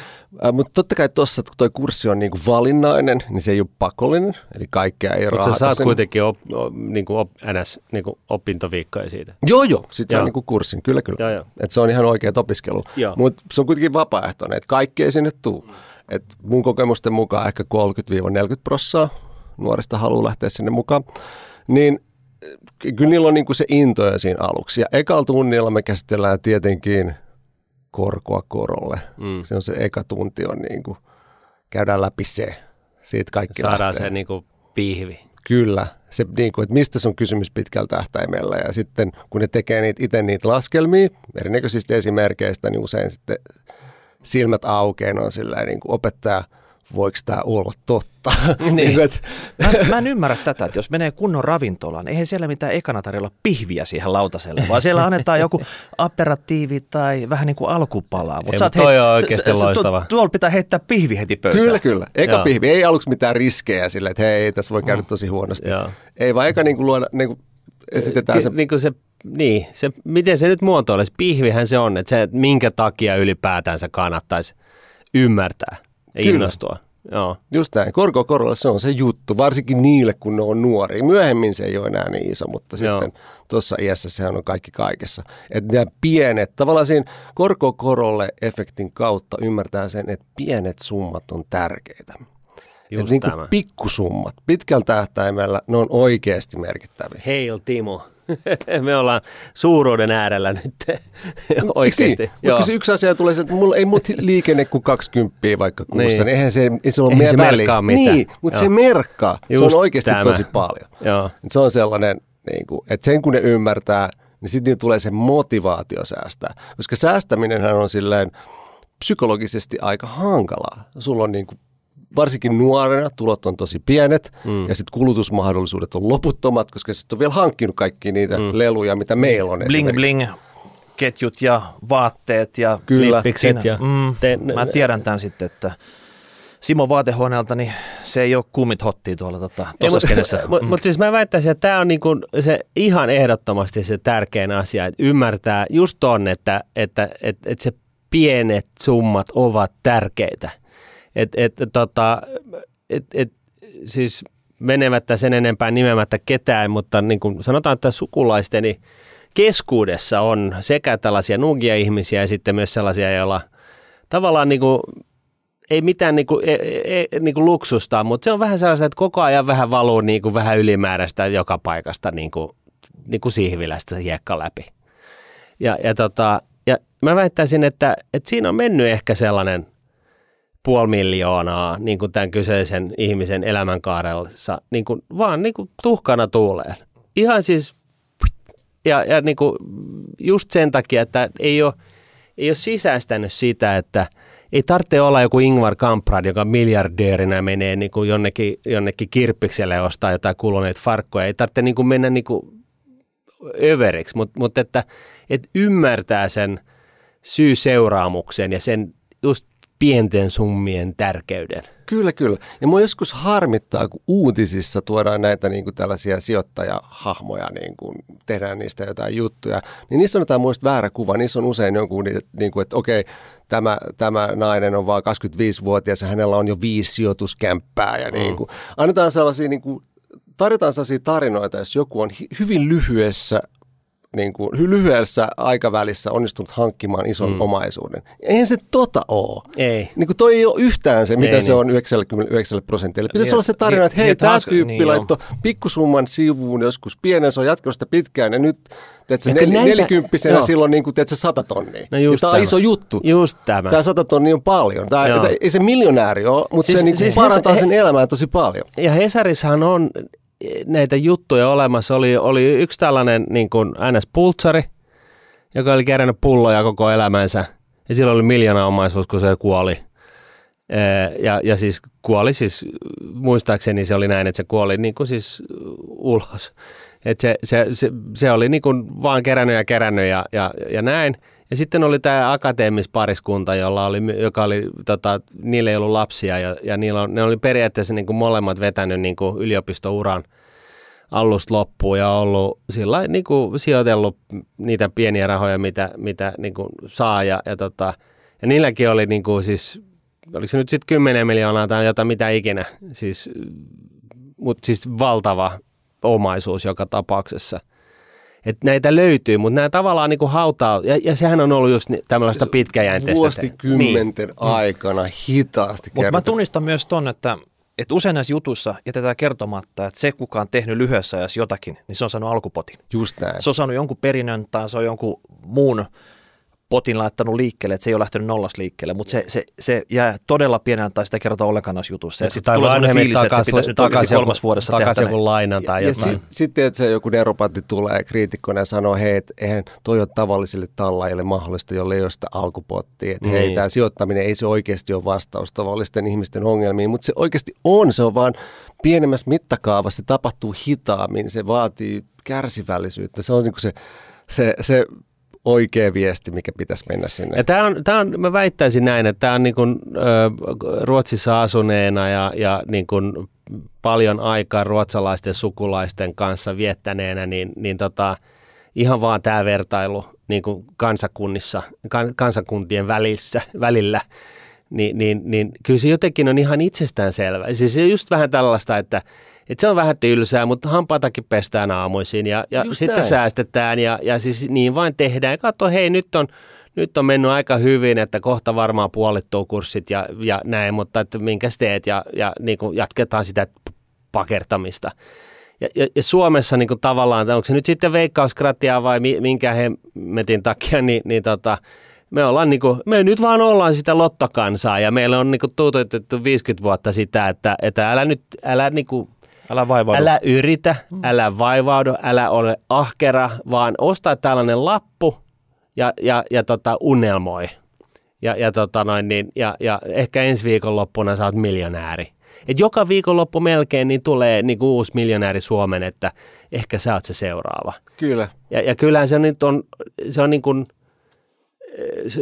Äh, mutta totta kai tuossa, kun tuo kurssi on niinku valinnainen, niin se ei ole pakollinen, eli kaikkea ei rahata. Mutta sä saat sen. kuitenkin op, op, niinku op, ns, niinku opintoviikkoja siitä. Joo, joo, sitten saa niinku kurssin, kyllä, kyllä. Joo, joo. Et se on ihan oikea opiskelu, mutta se on kuitenkin vapaaehtoinen, että kaikki ei sinne tule. Et mun kokemusten mukaan ehkä 30-40 prossaa nuorista haluaa lähteä sinne mukaan. Niin kyllä niillä on niinku se intoja siinä aluksi. Ja ekalla tunnilla me käsitellään tietenkin – korkoa korolle. Mm. Se on se eka tunti on niin kuin, käydään läpi se. Siitä kaikki Saadaan lähtee. se niin kuin pihvi. Kyllä, se, niin kuin, että mistä se on kysymys pitkällä tähtäimellä. Ja sitten kun ne tekee niitä, itse niitä laskelmia erinäköisistä esimerkkeistä, niin usein sitten silmät aukeen on sillä niin kuin opettaja – voiko tämä olla totta. Niin. niin et... mä, mä en ymmärrä tätä, että jos menee kunnon ravintolaan, niin eihän siellä mitään ekana tarjolla pihviä siihen lautaselle, vaan siellä annetaan joku aperatiivi tai vähän niin kuin alkupalaa. Mutta Ei, toi hei, on oikeasti s- loistava. Tu, tuolla pitää heittää pihvi heti pöytään. Kyllä, kyllä. Eka Joo. pihvi. Ei aluksi mitään riskejä sille, että hei, tässä voi käydä tosi huonosti. Joo. Ei vaan eka niin kuin luoda, niin kuin esitetään se... Niin kuin se niin, se, miten se nyt muotoilisi? Pihvihän se on, että se, että minkä takia ylipäätään se kannattaisi ymmärtää ja Kyllä. innostua. Joo. Just näin. Korko korolla se on se juttu, varsinkin niille, kun ne on nuoria. Myöhemmin se ei ole enää niin iso, mutta Joo. sitten tuossa iässä sehän on kaikki kaikessa. Että nämä pienet, tavallaan siinä korko korolle efektin kautta ymmärtää sen, että pienet summat on tärkeitä. Just niin kuin pikkusummat, pitkällä tähtäimellä ne on oikeasti merkittäviä. Hail Timo. Me ollaan suuruuden äärellä nyt oikeasti. Mutta se yksi asia tulee, se, että mulla ei mut liikenne kuin 20 vaikka kuussa, Niin. niin, eihän se, ei se ole Eihän meidän se väliä. merkkaa mitään. Niin, mutta se Joo. merkkaa. se Just on oikeasti tämä. tosi paljon. Joo. Se on sellainen, niin kuin, että sen kun ne ymmärtää, niin sitten tulee se motivaatio säästää. Koska säästäminenhän on silleen psykologisesti aika hankalaa. Sulla on niin kuin, varsinkin nuorena tulot on tosi pienet mm. ja sitten kulutusmahdollisuudet on loputtomat, koska sitten on vielä hankkinut kaikki niitä mm. leluja, mitä meillä on Bling bling ketjut ja vaatteet ja Kyllä. Lippikset ja... Mm, Te- mä tiedän tämän sitten, että Simo vaatehuoneelta, niin se ei ole kummit hottia tuolla tota, tuossa. Mutta mut siis mä väittäisin, että tämä on niinku se ihan ehdottomasti se tärkein asia, että ymmärtää just ton, että, että, että, että se pienet summat ovat tärkeitä. Et, et, tota, et, et, siis menemättä sen enempää nimemättä ketään, mutta niin kuin sanotaan, että sukulaisteni keskuudessa on sekä tällaisia nuugia ihmisiä ja sitten myös sellaisia, joilla tavallaan niin kuin, ei mitään niin kuin, e, e, niin kuin luksusta, mutta se on vähän sellaista, että koko ajan vähän valuu niin kuin vähän ylimääräistä joka paikasta niin kuin, niin kuin sihvilästä hiekka läpi. Ja, ja, tota, ja mä väittäisin, että, että siinä on mennyt ehkä sellainen puoli miljoonaa niin kuin tämän kyseisen ihmisen elämänkaaressa niin kuin, vaan niin kuin tuhkana tuuleen. Ihan siis ja, ja niin kuin just sen takia, että ei ole, ei ole sisäistänyt sitä, että ei tarvitse olla joku Ingvar Kamprad, joka miljardöörinä menee niin kuin jonnekin, jonnekin kirppikselle ja ostaa jotain kuluneita farkkoja. Ei tarvitse niin kuin mennä niin kuin överiksi, mutta, mutta että, että ymmärtää sen syy-seuraamuksen ja sen just pienten summien tärkeyden. Kyllä, kyllä. Ja mua joskus harmittaa, kun uutisissa tuodaan näitä niin kuin tällaisia sijoittajahahmoja, niin kuin tehdään niistä jotain juttuja, niin niissä on jotain muista väärä kuva. Niissä on usein jonkun, niin kuin, että okei, tämä, tämä nainen on vaan 25-vuotias ja hänellä on jo viisi sijoituskämppää. Ja niin kuin, annetaan sellaisia, niin kuin, tarjotaan sellaisia tarinoita, jos joku on hyvin lyhyessä niin kuin, hy- lyhyessä aikavälissä onnistunut hankkimaan ison mm. omaisuuden. Eihän se tota ole. Ei. Niin kuin toi ei ole yhtään se, mitä Ei se niin. on 99 prosentille. Pitäisi Niin, olla se tarina, että hei, että tämä tyyppi niin, laittoi pikkusumman sivuun joskus pienen, se on jatkanut sitä pitkään ja nyt teetkö, Ja nel, näitä- nelikymppisenä joo. silloin niin kuin, teetkö, sata tonnia. No just tämä on iso juttu. Just tämä. Tämä sata tonnia on paljon. Tämä, tämä, ei se miljonääri ole, mutta Siis- se niin kuin siis parantaa he- sen elämää tosi paljon. Ja Hesarissahan on näitä juttuja olemassa. Oli, oli yksi tällainen niin kuin NS Pultsari, joka oli kerännyt pulloja koko elämänsä. Ja sillä oli miljoona omaisuus, kun se kuoli. Ja, ja siis kuoli siis, muistaakseni se oli näin, että se kuoli niin kuin siis ulos. Et se, se, se, se, oli niin kuin vaan kerännyt ja kerännyt ja, ja, ja näin. Ja sitten oli tämä akateemispariskunta, jolla oli, joka oli, tota, niillä ei ollut lapsia ja, ja niillä on, ne oli periaatteessa niin kuin molemmat vetänyt niin kuin yliopistouran alusta loppuun ja ollut sillä niin kuin sijoitellut niitä pieniä rahoja, mitä, mitä niin kuin saa ja, ja, tota, ja niilläkin oli niin kuin siis, oliko se nyt sitten 10 miljoonaa tai jotain mitä ikinä, siis, mutta siis valtava omaisuus joka tapauksessa. Että näitä löytyy, mutta nämä tavallaan niin kuin hautaa, ja, ja sehän on ollut just tämmöistä pitkäjänteistä. Vuosikymmenten aikana hitaasti Mutta mä tunnistan myös ton, että, että usein näissä jutuissa jätetään kertomatta, että se, kuka on tehnyt lyhyessä ajassa jotakin, niin se on saanut alkupotin. Just näin. Se on saanut jonkun perinnön tai se on jonkun muun potin laittanut liikkeelle, että se ei ole lähtenyt nollas liikkeelle, mutta se, se, se jää todella pieneltä tai sitä ei kerrota ollenkaan näissä jutussa. Ja sitten tulee sellainen fiilis, että se pitäisi nyt oikeasti kolmas vuodessa tehdä. takaisin joku lainan tai ja jotain. sitten sit, että se joku neropatti tulee kriitikkona ja sanoo, hei, että eihän toi ole tavallisille tallaajille mahdollista, jolle ei ole sitä alkupottia. Että hei, Niin. tämä sijoittaminen ei se oikeasti ole vastaus tavallisten ihmisten ongelmiin, mutta se oikeasti on, se on vaan pienemmässä mittakaavassa, se tapahtuu hitaammin, se vaatii kärsivällisyyttä. Se on niin se, se, se oikea viesti, mikä pitäisi mennä sinne. Ja tämä on, tää on, mä väittäisin näin, että tämä on niin kuin, Ruotsissa asuneena ja, ja niin kuin paljon aikaa ruotsalaisten sukulaisten kanssa viettäneenä, niin, niin tota, ihan vaan tämä vertailu niin kuin kansakunnissa, kan, kansakuntien välissä, välillä, niin, niin, niin kyllä se jotenkin on ihan itsestäänselvä. Siis se on just vähän tällaista, että, että se on vähän tylsää, mutta hampaatakin pestään aamuisin ja, ja Just sitten näin. säästetään ja, ja siis niin vain tehdään. Ja katso, hei nyt on, nyt on mennyt aika hyvin, että kohta varmaan puolittuu kurssit ja, ja näin, mutta että minkäs teet ja, ja niin kuin jatketaan sitä pakertamista. Ja, ja, ja Suomessa niin kuin tavallaan, onko se nyt sitten veikkauskratia vai minkä hemmetin takia, niin, niin tota, me ollaan niin kuin, me nyt vaan ollaan sitä lottokansaa ja meillä on niin kuin tuututettu 50 vuotta sitä, että, että älä nyt, älä niin kuin, Älä vaivaudu. Älä yritä, älä vaivaudu, älä ole ahkera, vaan osta tällainen lappu ja, ja, ja tota, unelmoi. Ja, ja, tota noin, niin, ja, ja ehkä ensi viikonloppuna sä oot miljonääri. Et joka viikonloppu melkein niin tulee niin kuin uusi miljonääri Suomen, että ehkä sä oot se seuraava. Kyllä. Ja, ja kyllähän se nyt on, se on niin kuin,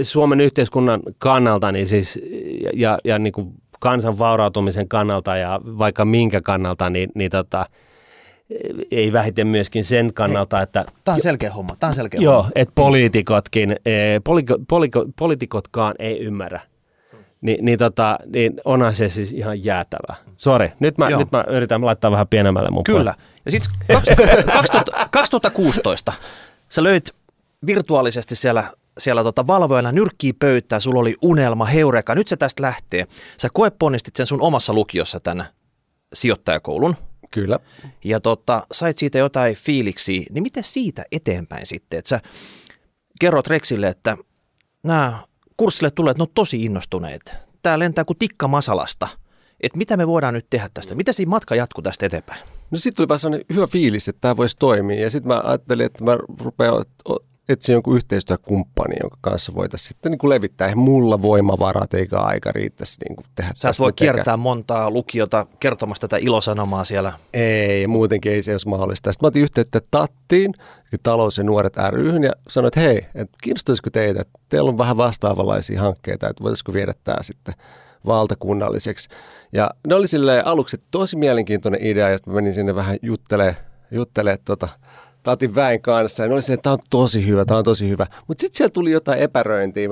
Suomen yhteiskunnan kannalta niin siis, ja, ja, ja niin kuin kansan vaurautumisen kannalta ja vaikka minkä kannalta, niin, niin tota, ei vähiten myöskin sen kannalta, että... Tämä on selkeä homma, tämä on selkeä Joo, homma. että poliitikotkin, e, poliko, poliko, poliitikotkaan ei ymmärrä. Ni, niin, tota, niin onhan se siis ihan jäätävä. Sori, nyt mä, nyt mä yritän laittaa vähän pienemmälle mun Kyllä. Ja sitten 2016 sä löit virtuaalisesti siellä siellä tota valvojana nyrkkii pöytää, sulla oli unelma, heureka, nyt se tästä lähtee. Sä koeponnistit sen sun omassa lukiossa tänä sijoittajakoulun. Kyllä. Ja tota, sait siitä jotain fiiliksiä, niin miten siitä eteenpäin sitten? Että sä kerrot Rexille, että nämä kurssille tulee, että ne on tosi innostuneet. Tää lentää kuin tikka masalasta. Että mitä me voidaan nyt tehdä tästä? Mitä siinä matka jatkuu tästä eteenpäin? No sitten tuli vähän sellainen hyvä fiilis, että tämä voisi toimia. Ja sitten mä ajattelin, että mä rupean etsiä jonkun yhteistyökumppani, jonka kanssa voitaisiin sitten niin kuin levittää. Eihän mulla voimavarat eikä aika riittäisi niin kuin tehdä Sä et voi kiertää tekään. montaa lukiota kertomassa tätä ilosanomaa siellä. Ei, muutenkin ei se olisi mahdollista. Sitten mä otin yhteyttä Tattiin, talous- ja nuoret ryhyn ja sanoin, että hei, että kiinnostaisiko teitä, että teillä on vähän vastaavanlaisia hankkeita, että voitaisiko viedä tämä sitten valtakunnalliseksi. Ja ne oli aluksi tosi mielenkiintoinen idea, ja sitten menin sinne vähän juttelemaan juttelee tota, Tatin väen kanssa ja ne oli että tämä on tosi hyvä, tämä on tosi hyvä. Mutta sitten siellä tuli jotain epäröintiä.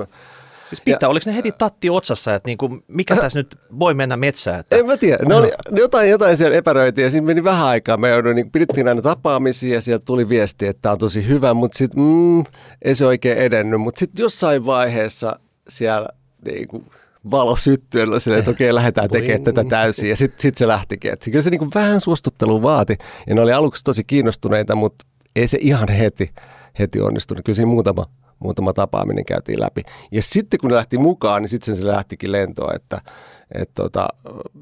Siis pitää, ja, oliko ne heti tatti otsassa, että niinku, mikä tässä nyt voi mennä metsään? Että... En mä tiedä, ne oli jotain, jotain siellä epäröintiä ja siinä meni vähän aikaa. Me joudun, niin pidettiin aina tapaamisia ja sieltä tuli viesti, että tämä on tosi hyvä, mutta sitten mm, ei se oikein edennyt. Mutta sitten jossain vaiheessa siellä niin kuin, valo syttyi, silleen, että okei, lähdetään tekemään tätä täysin. Ja sitten sit se lähtikin. Et kyllä se niin kuin vähän suostuttelua vaati. Ja ne oli aluksi tosi kiinnostuneita, mutta ei se ihan heti, heti onnistunut. Kyllä siinä muutama, muutama tapaaminen käytiin läpi. Ja sitten kun ne lähti mukaan, niin sitten se lähtikin lentoon, että, että tota,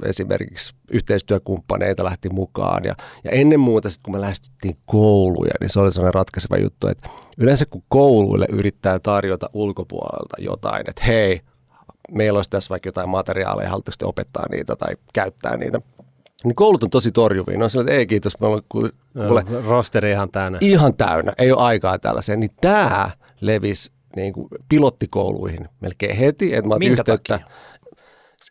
esimerkiksi yhteistyökumppaneita lähti mukaan. Ja, ja ennen muuta sitten kun me lähestyttiin kouluja, niin se oli sellainen ratkaiseva juttu, että yleensä kun kouluille yrittää tarjota ulkopuolelta jotain, että hei, meillä olisi tässä vaikka jotain materiaaleja, haluatteko opettaa niitä tai käyttää niitä – niin koulut on tosi torjuvia. Ne on sillä, että ei kiitos, mä olen kuule, kuule, Rosteri ihan täynnä. Ihan täynnä, ei ole aikaa tällaiseen. Niin tämä levisi niin kuin pilottikouluihin melkein heti. Että mä Minkä yhteyttä. takia?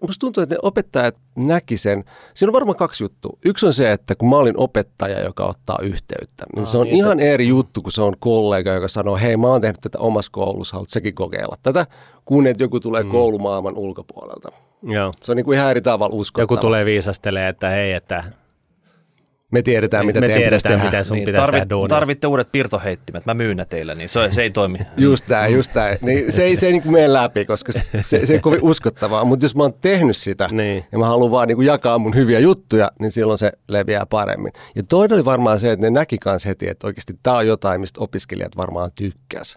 Musta tuntuu, että ne opettajat näki sen. Siinä on varmaan kaksi juttua. Yksi on se, että kun mä olin opettaja, joka ottaa yhteyttä, niin ah, se on niin, ihan että... eri juttu, kun se on kollega, joka sanoo, hei mä oon tehnyt tätä omassa koulussa, haluat sekin kokeilla tätä, kun että joku tulee mm. koulumaailman ulkopuolelta. Joo. Se on niin kuin ihan eri tavalla uskottava. Joku tulee viisastelee, että hei, että me tiedetään, mitä me teidän tiedetään, pitäisi tehdä. Mitä sun niin, pitäisi tarvit, tehdä Tarvitte uudet pirtoheittimet, mä myyn ne teille, niin se, se ei toimi. just tämä, just tämä. Niin, se ei, se ei niin mene läpi, koska se, se, se ei kovin uskottavaa. Mutta jos mä oon tehnyt sitä niin. ja mä haluan vaan niin kuin jakaa mun hyviä juttuja, niin silloin se leviää paremmin. Ja toinen oli varmaan se, että ne näki kanssa heti, että oikeasti tämä on jotain, mistä opiskelijat varmaan tykkäs.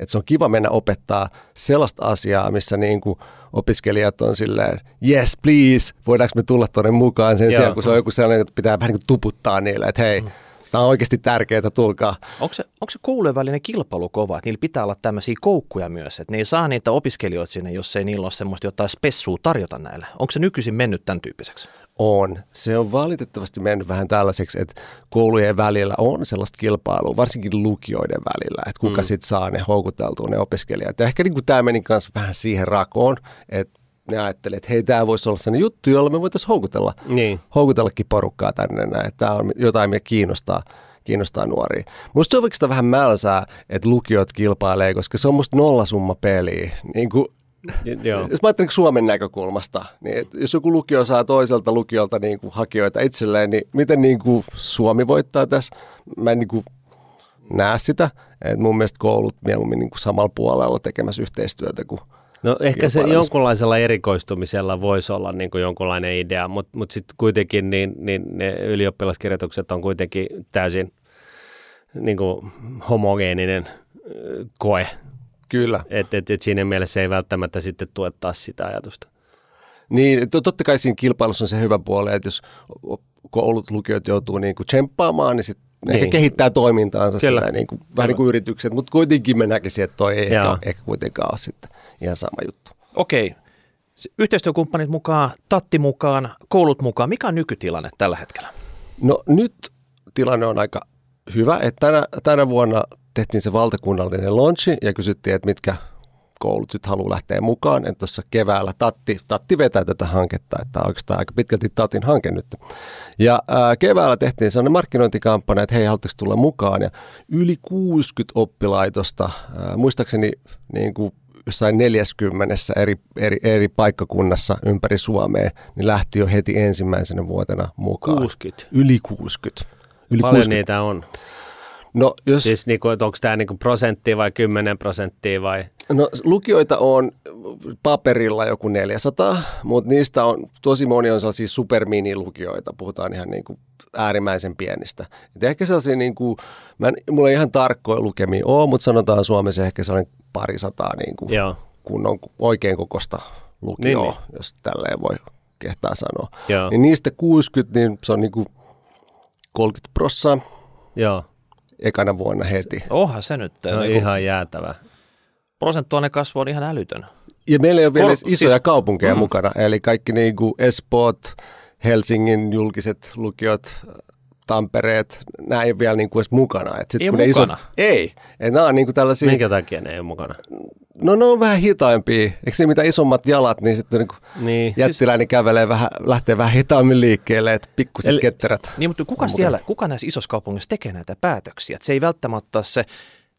Että se on kiva mennä opettaa sellaista asiaa, missä niin kuin opiskelijat on silleen, yes please, voidaanko me tulla tuonne mukaan sen sijaan, kun se on joku sellainen, että pitää vähän niin kuin tuputtaa niille, että hei, mm. Tämä on oikeasti tärkeää, tulkaa. Onko se, onko se koulujen välinen kilpailu kova, että niillä pitää olla tämmöisiä koukkuja myös, että ne ei saa niitä opiskelijoita sinne, jos ei niillä ole semmoista jotain spessua tarjota näille. Onko se nykyisin mennyt tämän tyyppiseksi? On. Se on valitettavasti mennyt vähän tällaiseksi, että koulujen välillä on sellaista kilpailua, varsinkin lukioiden välillä, että kuka mm. sitten saa ne houkuteltua ne opiskelijat. Ja ehkä niin kuin tämä meni myös vähän siihen rakoon, että ne ajattelivat, että hei, tämä voisi olla sellainen juttu, jolla me voitaisiin houkutella, niin. houkutellakin porukkaa tänne näin. Tämä on jotain, mikä kiinnostaa, kiinnostaa nuoria. Musta se on oikeastaan vähän mälsää, että lukiot kilpailee, koska se on musta nollasumma peliä. Niin kuin Joo. Jos mä ajattelen Suomen näkökulmasta, niin jos joku lukio saa toiselta lukiolta niin kuin hakijoita itselleen, niin miten niin kuin Suomi voittaa tässä? Mä en niin kuin näe sitä. Et mun mielestä koulut mieluummin niin kuin samalla puolella tekemässä yhteistyötä kuin No ehkä se jonkunlaisella erikoistumisella voisi olla niin kuin jonkunlainen idea, mutta mut sitten kuitenkin niin, niin ne ylioppilaskirjoitukset on kuitenkin täysin niin kuin homogeeninen koe, Kyllä. että et, et siinä mielessä ei välttämättä sitten tue taas sitä ajatusta. Niin, to- totta kai siinä kilpailussa on se hyvä puoli, että jos koulut, lukiot joutuu niin kuin tsemppaamaan, niin sitten Niin. ehkä kehittää toimintaansa Kyllä. sillä, niin kuin, vähän niin kuin yritykset, mutta kuitenkin mä näkisin, että toi ei ehkä, ehkä kuitenkaan ole sitten ihan sama juttu. Okei. Yhteistyökumppanit mukaan, Tatti mukaan, koulut mukaan. Mikä on nykytilanne tällä hetkellä? No nyt tilanne on aika hyvä, että tänä, tänä vuonna tehtiin se valtakunnallinen launchi ja kysyttiin, että mitkä koulut nyt haluaa lähteä mukaan. Et tuossa keväällä Tatti, Tatti vetää tätä hanketta, että oikeastaan aika pitkälti Tatin hanke nyt. Ja ää, keväällä tehtiin sellainen markkinointikampanja, että hei, haluatteko tulla mukaan? Ja yli 60 oppilaitosta, ää, muistaakseni niin kuin jossain 40 eri, eri, eri paikkakunnassa ympäri Suomea, niin lähti jo heti ensimmäisenä vuotena mukaan. 60. Yli 60. Yli Paljon 60. niitä on. No, jos, Siis niin kuin, että onko tämä niin kuin prosenttia vai 10 prosenttia vai? no, lukioita on paperilla joku 400, mutta niistä on tosi moni on sellaisia supermini-lukioita, puhutaan ihan niin kuin äärimmäisen pienistä. Et ehkä sellaisia, niin kuin, mä en, mulla ei ihan tarkkoja lukemia ole, mutta sanotaan Suomessa ehkä sellainen parisataa niin kuin Joo, kunnon oikein kokosta lukioa, Niin, niin, jos tälleen voi kehtaa sanoa. joo, Niin niistä 60, niin se on niin kuin 30 prossaa joo. ekana vuonna heti. Onhan se nyt. No, niin ihan jäätävä. Prosentuaalinen kasvu on ihan älytön. Ja meillä ei ole vielä Kol- edes isoja siis- kaupunkeja mm. mukana, eli kaikki niin kuin Espoot, Helsingin julkiset lukiot, Tampereet, nämä ei ole vielä niin kuin edes mukana. Et sit, Ei kun mukana? ei, et nämä on niin kuin tällaisia, Minkä takia ne ei ole mukana? no ne on vähän hitaimpia. Eikö se mitä isommat jalat, niin sitten niin kuin Niin, jättiläinen kävelee vähän, lähtee vähän hitaammin liikkeelle, että pikkuset Eli- ketterät. Niin, mutta kuka siellä, kuka näissä isossa kaupungissa tekee näitä päätöksiä? Et se ei välttämättä ole se,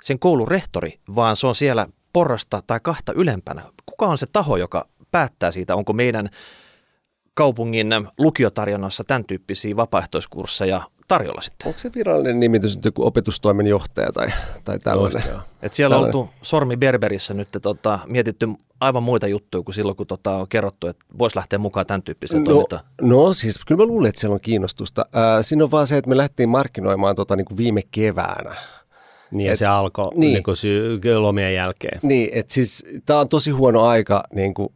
sen koulun rehtori, vaan se on siellä porrasta tai kahta ylempänä. Kuka on se taho, joka päättää siitä, onko meidän kaupungin lukiotarjonnassa tämän tyyppisiä vapaaehtoiskursseja tarjolla sitten? Onko se virallinen nimitys nyt joku opetustoimen johtaja tai, tai tällainen? Just joo. Et siellä on Tällainen. oltu sormi Berberissä nyt tota, mietitty aivan muita juttuja kuin silloin, kun tota, on kerrottu, että voisi lähteä mukaan tämän tyyppiseen No, toimintaan. no siis kyllä mä luulen, että siellä on kiinnostusta. Ää, siinä on vaan se, että me lähdettiin markkinoimaan tota, niin kuin viime keväänä. Niin, Et- se alkoi niin. niin. niin sy- lomien jälkeen. Niin, että siis tämä on tosi huono aika niin kuin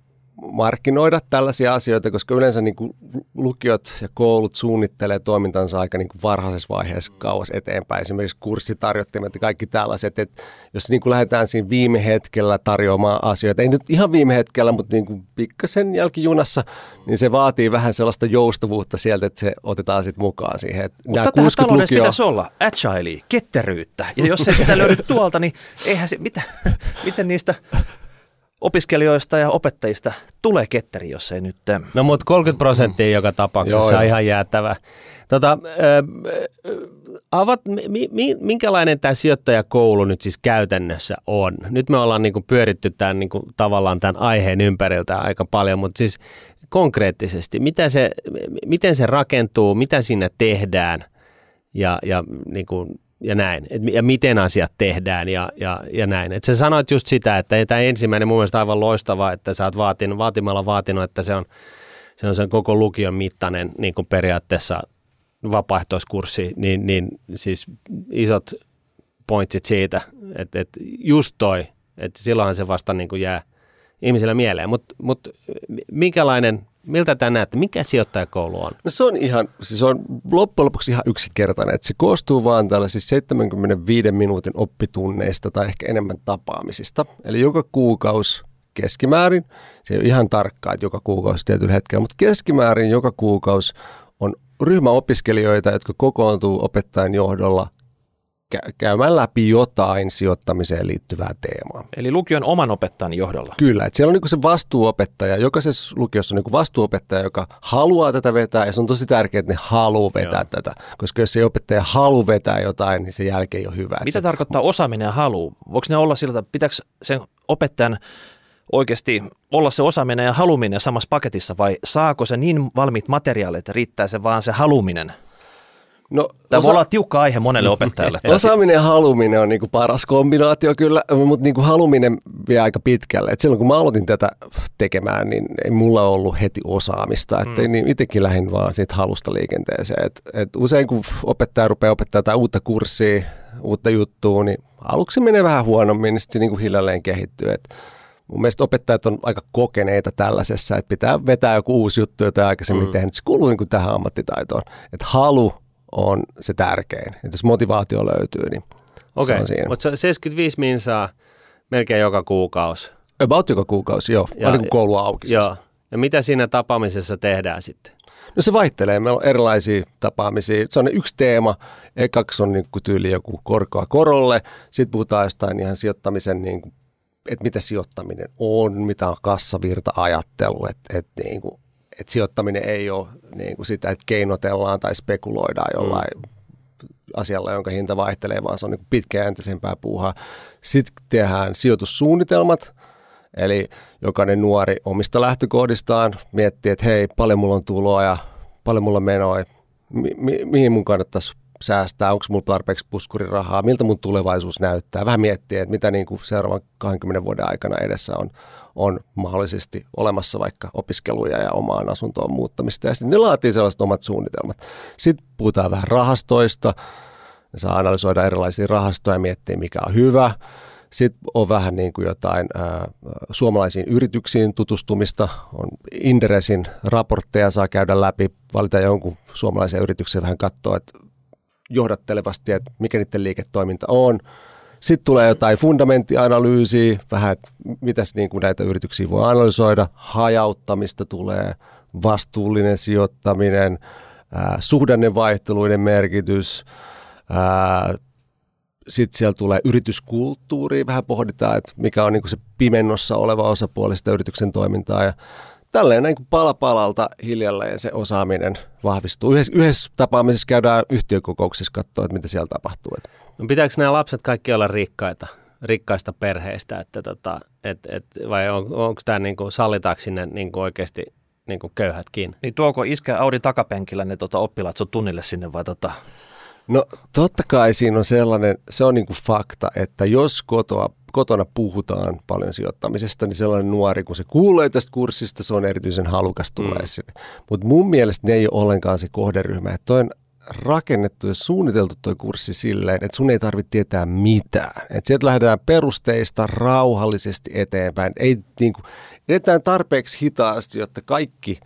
markkinoida tällaisia asioita, koska yleensä niin kuin lukiot ja koulut suunnittelee toimintansa aika niin kuin varhaisessa vaiheessa kauas eteenpäin. Esimerkiksi kurssitarjottimet ja kaikki tällaiset, että jos niin kuin lähdetään siinä viime hetkellä tarjoamaan asioita, ei nyt ihan viime hetkellä, mutta niin kuin pikkasen jälkijunassa, niin se vaatii vähän sellaista joustavuutta sieltä, että se otetaan sitten mukaan siihen. Että nämä Mutta tähän 60 taloudessa lukioa- pitäisi olla agilea, ketteryyttä. Ja jos ei sitä löydy tuolta, niin eihän se, mitä, miten niistä opiskelijoista ja opettajista tulee ketteri, jos ei nyt... äh, No mutta 30 prosenttia joka tapauksessa Joo, on joo. ihan jäätävä. Tota, ö, avat, mi, mi, minkälainen tämä sijoittajakoulu nyt siis käytännössä on? Nyt me ollaan niinku pyöritty tämän, niinku, tavallaan tämän aiheen ympäriltä aika paljon, mutta siis konkreettisesti, mitä se, miten se rakentuu, mitä siinä tehdään ja, ja, niinku, ja näin, et, ja miten asiat tehdään ja, ja, ja näin. Et sä sanoit just sitä, että tämä ensimmäinen mun mielestä aivan loistava, että sä oot vaatinut, vaatimalla vaatinut, että se on, se on sen koko lukion mittainen niin kuin periaatteessa vapaaehtoiskurssi, niin, niin siis isot pointsit siitä, että, että just toi, että silloinhan se vasta niin kuin jää ihmisillä mieleen. Mutta mut, minkälainen, miltä tämä näette, mikä sijoittajakoulu on? No se on ihan, siis on loppujen lopuksi ihan yksinkertainen, että se koostuu vaan tällaisista 75 minuutin oppitunneista tai ehkä enemmän tapaamisista. Eli joka kuukausi keskimäärin, se ole ihan tarkkaa, että joka kuukausi tietyllä hetkellä, mutta keskimäärin joka kuukausi on ryhmä opiskelijoita, jotka kokoontuu opettajan johdolla käymään läpi jotain sijoittamiseen liittyvää teemaa. Eli lukion oman opettajan johdolla. Kyllä, että siellä on niinku se vastuuopettaja, jokaisessa lukiossa on niinku vastuuopettaja, joka haluaa tätä vetää ja se on tosi tärkeää, että ne haluaa vetää Joo. tätä, koska jos ei opettaja halua vetää jotain, niin se jälkeen ei ole hyvä. Mitä se, tarkoittaa osaaminen ja halu? Voiko ne olla sillä, että pitääkö sen opettajan oikeasti olla se osaaminen ja haluminen samassa paketissa vai saako se niin valmiit materiaalit, että riittää se vaan se haluminen? No, Tämä osa... voi olla tiukka aihe monelle opettajalle. Osaaminen ja haluminen on niinku paras kombinaatio kyllä, mutta niinku haluminen vie aika pitkälle. Et silloin kun mä aloitin tätä tekemään, niin ei mulla ollut heti osaamista. Et mm. niin itsekin lähdin vaan siitä halusta liikenteeseen. Et, et usein kun opettaja rupeaa opettaa tai uutta kurssia, uutta juttua, niin aluksi menee vähän huonommin, niin sitten se niinku hiljalleen kehittyy. Et mun mielestä opettajat on aika kokeneita tällaisessa, että pitää vetää joku uusi juttu, jota aikaisemmin mm. tehnyt. Se kuuluu niin kuin tähän ammattitaitoon. Että halu on se tärkein. Että jos motivaatio löytyy, niin Okei, okay. mutta 75 minsaa melkein joka kuukausi. About joka kuukausi, joo. Ja, aina kun koulu auki. Joo. Ja mitä siinä tapaamisessa tehdään sitten? No se vaihtelee. Meillä on erilaisia tapaamisia. Se on yksi teema. Ekaksi on niin kuin tyyli joku korkoa korolle. Sitten puhutaan jostain ihan sijoittamisen niin kuin että mitä sijoittaminen on, mitä on kassavirta-ajattelu, että, että, niin kuin, että sijoittaminen ei ole niin kuin sitä, että keinotellaan tai spekuloidaan jollain mm. asialla, jonka hinta vaihtelee, vaan se on niin pitkäjänteisempää puuhaa. Sitten tehdään sijoitussuunnitelmat, eli jokainen nuori omista lähtökohdistaan miettii, että hei, paljon mulla on tuloa ja paljon mulla on menoja, mi- mi- mihin mun kannattaisi säästää, onko mulla tarpeeksi puskurirahaa, miltä mun tulevaisuus näyttää. Vähän miettiä, että mitä niin kuin seuraavan 20 vuoden aikana edessä on, on mahdollisesti olemassa vaikka opiskeluja ja omaan asuntoon muuttamista. Ja sitten ne laatii sellaiset omat suunnitelmat. Sitten puhutaan vähän rahastoista. Ne saa analysoida erilaisia rahastoja ja miettiä, mikä on hyvä. Sitten on vähän niin kuin jotain ää, suomalaisiin yrityksiin tutustumista. On Inderesin raportteja saa käydä läpi, valita jonkun suomalaisen yrityksen vähän katsoa, että johdattelevasti, että mikä niiden liiketoiminta on. Sitten tulee jotain fundamenttianalyysiä, vähän, että mitäs niin kuin näitä yrityksiä voi analysoida, hajauttamista tulee, vastuullinen sijoittaminen, ää, suhdannevaihteluiden merkitys, sitten siellä tulee yrityskulttuuri, vähän pohditaan, että mikä on niin kuin se pimennossa oleva osapuoli sitä yrityksen toimintaa ja tälleen niin kuin pala palalta hiljalleen se osaaminen vahvistuu. Yhdessä, yhdessä tapaamisessa käydään yhtiökokouksissa katsoa, että mitä siellä tapahtuu. No pitääkö nämä lapset kaikki olla rikkaita, rikkaista perheistä, että tota, et, et, vai on, onko tämä niin kuin, sallitaanko sinne niin kuin oikeasti niin kuin köyhätkin? Niin tuoko iskä Audi takapenkillä ne tota, oppilaat sun tunnille sinne vai tota, No totta kai siinä on sellainen, se on niin kuin fakta, että jos kotoa, kotona puhutaan paljon sijoittamisesta, niin sellainen nuori, kun se kuulee tästä kurssista, se on erityisen halukas tulee mm. sinne. Mutta mun mielestä ne ei ole ollenkaan se kohderyhmä. Että toi on rakennettu ja suunniteltu tuo kurssi silleen, että sun ei tarvitse tietää mitään. Että sieltä lähdetään perusteista rauhallisesti eteenpäin. Ei niin kuin, edetään tarpeeksi hitaasti, jotta kaikki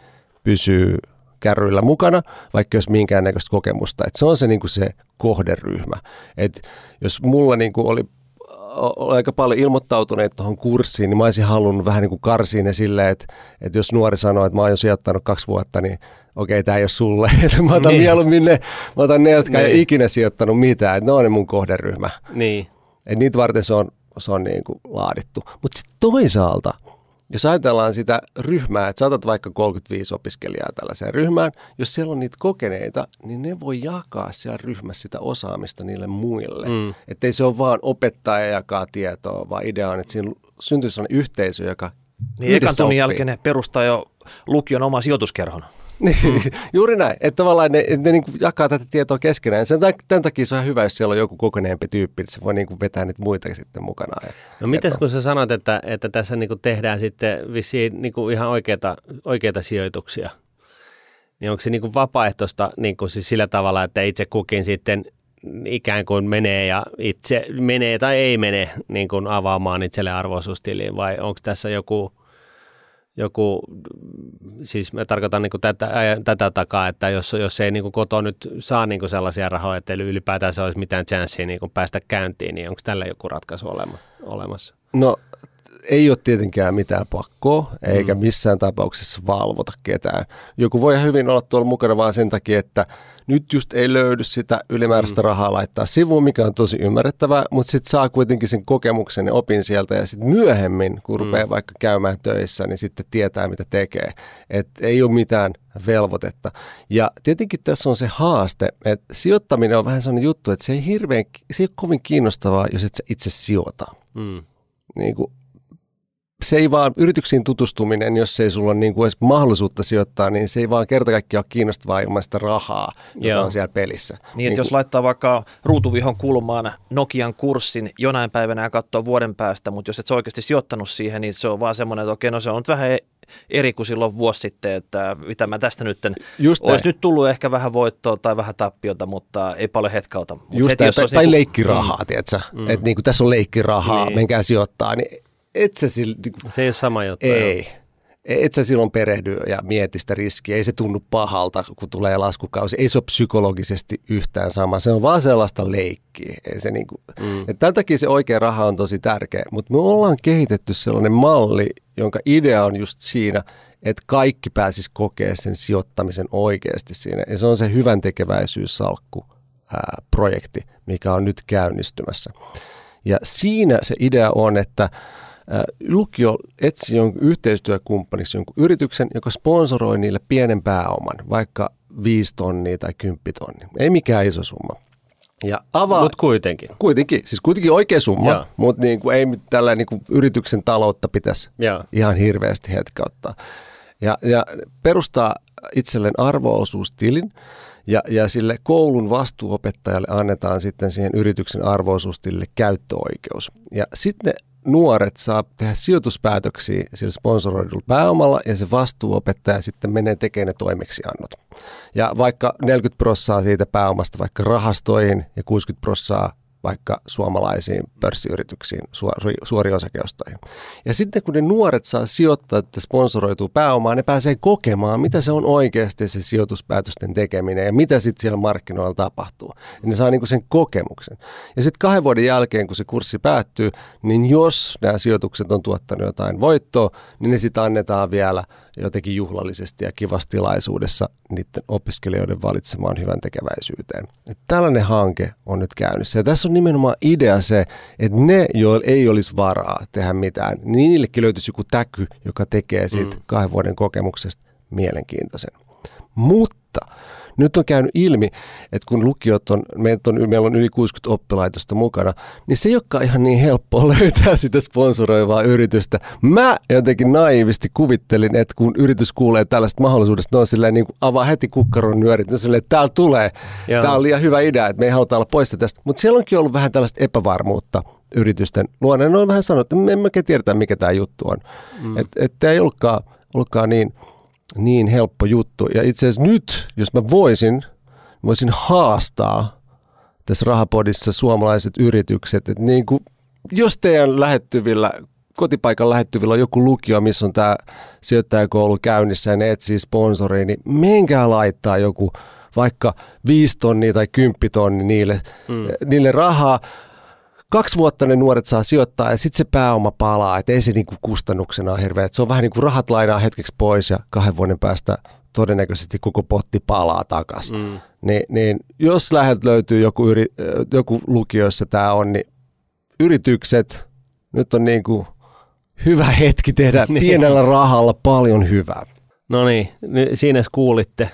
pysyy kärryillä mukana, vaikka jos minkäännäköistä kokemusta. Et se on se, niin kuin se kohderyhmä. Et jos mulla niin kuin oli aika paljon ilmoittautuneet tuohon kurssiin, niin mä olisin halunnut vähän niin kuin karsia ne silleen, että, että jos nuori sanoo, että mä oon jo sijoittanut kaksi vuotta, niin okei, tämä ei ole sulle. mä otan niin. mieluummin ne, mä otan ne, jotka niin. ei ikinä sijoittanut mitään, että ne on ne mun kohderyhmä. Niin. Et niitä varten se on, se on niin kuin laadittu. Mutta sitten toisaalta – jos ajatellaan sitä ryhmää, että saatat vaikka 35 opiskelijaa tällaiseen ryhmään, jos siellä on niitä kokeneita, niin ne voi jakaa siellä ryhmässä sitä osaamista niille muille. Mm. Että ei se ole vaan opettaja jakaa tietoa, vaan idea on, että siinä syntyy sellainen yhteisö, joka Niin ekan tunnin jälkeen ne perustaa jo lukion oma sijoituskerhon. Niin, mm. juuri näin. Että tavallaan ne, ne niin kuin jakaa tätä tietoa keskenään. Sen, tämän takia se on hyvä, jos siellä on joku kokoneempi tyyppi, että se voi niin kuin vetää niitä muita sitten mukana. no miten kun sä sanoit, että, että tässä niin kuin tehdään sitten vissiin niin kuin ihan oikeita, oikeita sijoituksia, niin onko se niin kuin vapaaehtoista niin kuin siis sillä tavalla, että itse kukin sitten ikään kuin menee ja itse menee tai ei mene niin kuin avaamaan itselle arvoisuustiliin vai onko tässä joku – joku, siis mä tarkoitan niin tätä, tätä takaa, että jos, jos ei niin koto nyt saa niin sellaisia rahoja, että ylipäätään se olisi mitään chanssiä niin päästä käyntiin, niin onko tällä joku ratkaisu olemassa? No ei ole tietenkään mitään pakkoa, eikä mm. missään tapauksessa valvota ketään. Joku voi hyvin olla tuolla mukana vaan sen takia, että nyt just ei löydy sitä ylimääräistä mm. rahaa laittaa sivuun, mikä on tosi ymmärrettävää, mutta sitten saa kuitenkin sen kokemuksen ja opin sieltä ja sitten myöhemmin, kun mm. rupeaa vaikka käymään töissä, niin sitten tietää, mitä tekee. Et ei ole mitään velvoitetta. Ja tietenkin tässä on se haaste, että sijoittaminen on vähän sellainen juttu, että se ei hirveän, se ei ole kovin kiinnostavaa, jos et sä itse sijoita. Mm. Niin kuin se ei vaan, yrityksiin tutustuminen, jos ei sulla ole niin kuin edes mahdollisuutta sijoittaa, niin se ei vaan kerta kaikkiaan ole kiinnostavaa ilman sitä rahaa, joka Joo. on siellä pelissä. Niin, että Niin jos laittaa vaikka ruutuvihon kulmaan Nokian kurssin jonain päivänä ja katsoo vuoden päästä, mutta jos et sä oikeasti sijoittanut siihen, niin se on vaan semmoinen, että okei, no se on nyt vähän eri kuin silloin vuosi sitten, että mitä mä tästä nyt, olisi nyt tullut ehkä vähän voittoa tai vähän tappiota, mutta ei paljon hetkauta. Mut Just heti, tämä, jos tai, tai niinku- leikkirahaa, mm. tiedätkö? Mm. Että niin kuin tässä on leikkirahaa, Niin. menkää sijoittaa, niin et sä sillä, niin Se ei ole sama juttu. ei. Et sä silloin perehdy ja mieti sitä riskiä. Ei se tunnu pahalta, kun tulee laskukausi. Ei se ole psykologisesti yhtään sama. Se on vaan sellaista leikkiä. Ei se niinku, mm. et tämän takia se oikea raha on tosi tärkeä. Mutta me ollaan kehitetty sellainen malli, jonka idea on just siinä, että kaikki pääsis kokea sen sijoittamisen oikeasti siinä. Ja se on se hyvän tekeväisyyssalkku ää, projekti, mikä on nyt käynnistymässä. Ja siinä se idea on, että lukio etsii jonkun yhteistyökumppaniksi jonkun yrityksen, joka sponsoroi niille pienen pääoman, vaikka 5 tonnia tai 10 tonnia. Ei mikään iso summa. Ja avaa... Mutta kuitenkin. Kuitenkin, siis kuitenkin oikea summa, mutta niin kuin, ei tällä niin kuin yrityksen taloutta pitäisi Joo. ihan hirveästi hetkauttaa. Ja, ja perustaa itselleen arvoosuustilin ja, ja sille koulun vastuuopettajalle annetaan sitten siihen yrityksen arvoosuustilille käyttöoikeus. Ja sitten nuoret saa tehdä sijoituspäätöksiä sillä sponsoroidulla pääomalla ja se vastuuopettaja sitten menee tekemään ne toimeksiannot. Ja vaikka 40 prossaa siitä pääomasta vaikka rahastoihin ja 60 prossaa vaikka suomalaisiin pörssiyrityksiin, suori, suoriin osakeostoihin. Ja sitten kun ne nuoret saa sijoittaa että sponsoroituu pääomaa, ne pääsee kokemaan, mitä se on oikeasti se sijoituspäätösten tekeminen ja mitä sitten siellä markkinoilla tapahtuu. Ja ne saa niinku sen kokemuksen. Ja sitten kahden vuoden jälkeen, kun se kurssi päättyy, niin jos nämä sijoitukset on tuottanut jotain voittoa, niin ne sitten annetaan vielä jotenkin juhlallisesti ja kivassa tilaisuudessa niiden opiskelijoiden valitsemaan hyvän tekeväisyyteen. Et tällainen hanke on nyt käynnissä. Ja tässä on nimenomaan idea se, että ne, joilla ei olisi varaa tehdä mitään, niin niillekin löytyisi joku täky, joka tekee siitä mm. kahden vuoden kokemuksesta mielenkiintoisen. Mutta nyt on käynyt ilmi, että kun lukiot on, on, meillä on yli 60 oppilaitosta mukana, niin se ei olekaan ihan niin helppoa löytää sitä sponsoroivaa yritystä. Mä jotenkin naivisti kuvittelin, että kun yritys kuulee tällaista mahdollisuudesta, ne on silleen niin kuin avaa heti kukkaron nyörit, ne silleen, että täällä tulee, Joo. tää on liian hyvä idea, että me ei haluta olla poissa tästä. Mutta siellä onkin ollut vähän tällaista epävarmuutta yritysten luonne. Ne on vähän sanonut, että me emme tiedetä, mikä tämä juttu on. Mm. Että et, ei ollutkaan, ollutkaan niin, niin helppo juttu. Ja itse asiassa nyt, jos mä voisin, voisin haastaa tässä Rahapodissa suomalaiset yritykset, että niin kuin, jos teidän lähettyvillä, kotipaikan lähettyvillä on joku lukio, missä on tämä sijoittajakoulu käynnissä ja ne etsii sponsoria, niin menkää laittaa joku vaikka 5 tonnia tai 10 tonni niille, mm. niille rahaa. Kaksi vuotta ne nuoret saa sijoittaa ja sitten se pääoma palaa, että ei se niinku kustannuksena ole hirveä. Et se on vähän niin kuin rahat lainaa hetkeksi pois ja kahden vuoden päästä todennäköisesti koko potti palaa takaisin. Mm. Ni, niin jos lähet löytyy joku, yri, joku lukio, jossa tämä on, niin yritykset, nyt on niin kuin hyvä hetki tehdä Niin. pienellä rahalla paljon hyvää. No niin, siinä kuulitte,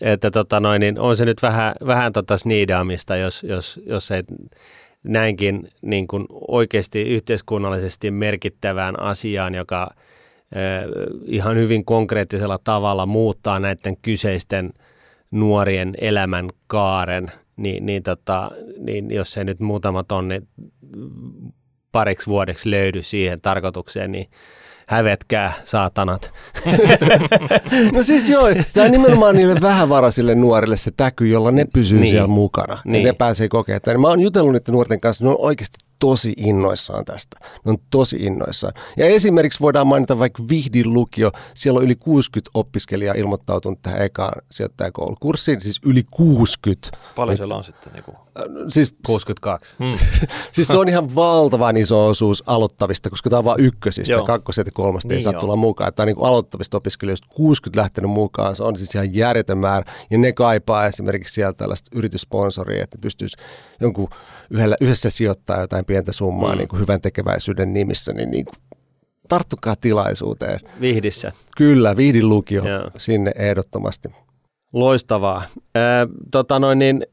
että tota noin, niin on se nyt vähän, vähän tota sniidaamista, jos, jos, jos ei näinkin niin kuin oikeasti yhteiskunnallisesti merkittävään asiaan, joka ihan hyvin konkreettisella tavalla muuttaa näiden kyseisten nuorien elämän kaaren, niin, niin, tota, niin jos ei nyt muutama tonni pariksi vuodeksi löydy siihen tarkoitukseen, niin hävetkää saatanat. No siis joo, tämä on nimenomaan niille vähävaraisille nuorille se täky, jolla ne pysyy Niin. niin. siellä mukana. Niin. Niin. Ja ne pääsee kokemaan. Mä oon jutellut niiden nuorten kanssa, ne on oikeasti tosi innoissaan tästä. Ne on tosi innoissaan. Ja esimerkiksi voidaan mainita vaikka Vihdin lukio. Siellä on yli 60 opiskelijaa ilmoittautunut tähän ekaan sijoittajakoulukurssiin. Siis yli 60. Paljon siellä on sitten. Niin kuin. Siis 62. Hmm. Siis se on ihan valtavan iso osuus aloittavista, koska tämä on vain ykkösistä, Joo. Kakkoset ja kolmoset ei Niin saa joo. tulla mukaan. Tämä on niin kuin aloittavista opiskelijoista 60 lähtenyt mukaan, se on siis ihan järjetön määrä. Ja ne kaipaa esimerkiksi sieltä tällaista yrityssponsoria, että ne pystyisi jonkun yhdellä, yhdessä sijoittaa jotain pientä summaa mm. niin kuin hyvän tekeväisyyden nimissä, niin, niin kuin, tarttukaa tilaisuuteen. Vihdissä. Kyllä, Vihdin lukio Joo. sinne ehdottomasti. Loistavaa. Ää, tota noin, niin,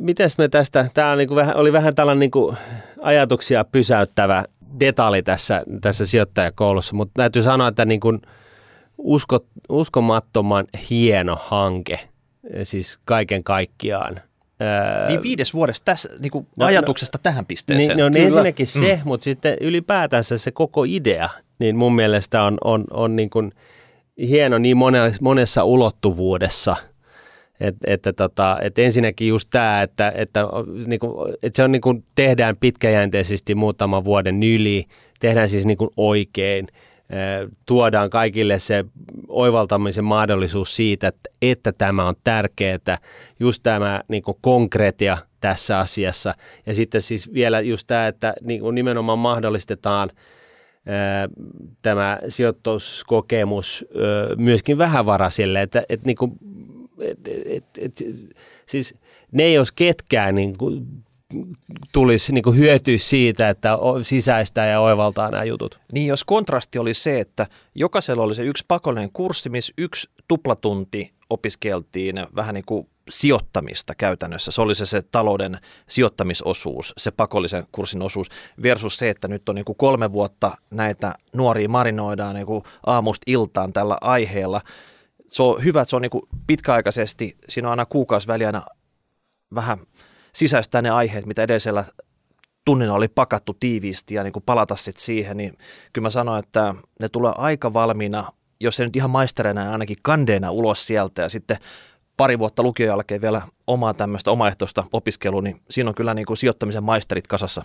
miten me tästä, tämä niinku vähän, oli vähän tällainen niinku ajatuksia pysäyttävä detalji tässä, tässä sijoittajakoulussa, mutta täytyy sanoa, että niin kuin usko, uskomattoman hieno hanke, siis kaiken kaikkiaan. Niin viides vuodesta tässä, niin kuin no, ajatuksesta no, tähän pisteeseen. Niin, no Kyllä. ensinnäkin se, mm. mutta sitten ylipäätänsä se koko idea, niin mun mielestä on, on, on niin kuin hieno niin monessa, monessa ulottuvuudessa – et, että tota, et ensinnäkin just tämä, että, että, niinku, että se on niinku, tehdään pitkäjänteisesti muutaman vuoden yli, tehdään siis niinku oikein, tuodaan kaikille se oivaltamisen mahdollisuus siitä, että, että tämä on tärkeää, just tämä niin konkretia tässä asiassa. Ja sitten siis vielä just tämä, että niin nimenomaan mahdollistetaan tämä sijoituskokemus myöskin vähävaraisille, että, että niin kuin et, et, et, siis ne jos ketkään niin kuin, tulisi niin kuin hyötyä siitä, että sisäistää ja oivaltaa nämä jutut. Niin, jos kontrasti oli se, että jokaisella oli se yksi pakollinen kurssi, missä yksi tuplatunti opiskeltiin vähän niin kuin sijoittamista käytännössä. Se oli se, se talouden sijoittamisosuus, se pakollisen kurssin osuus, versus se, että nyt on niin kuin kolme vuotta näitä nuoria marinoidaan niin kuin aamusta iltaan tällä aiheella – se on hyvä, että se on niin pitkäaikaisesti, siinä on aina kuukausi väliä vähän sisäistää ne aiheet, mitä edellisellä tunnilla oli pakattu tiiviisti ja niin kuin palata sitten siihen, niin kyllä mä sanoin, että ne tulee aika valmiina, jos ei nyt ihan maistereina, ainakin kandeena ulos sieltä ja sitten pari vuotta lukion jälkeen vielä omaa tämmöistä omaehtoista opiskelua, niin siinä on kyllä niin kuin sijoittamisen maisterit kasassa.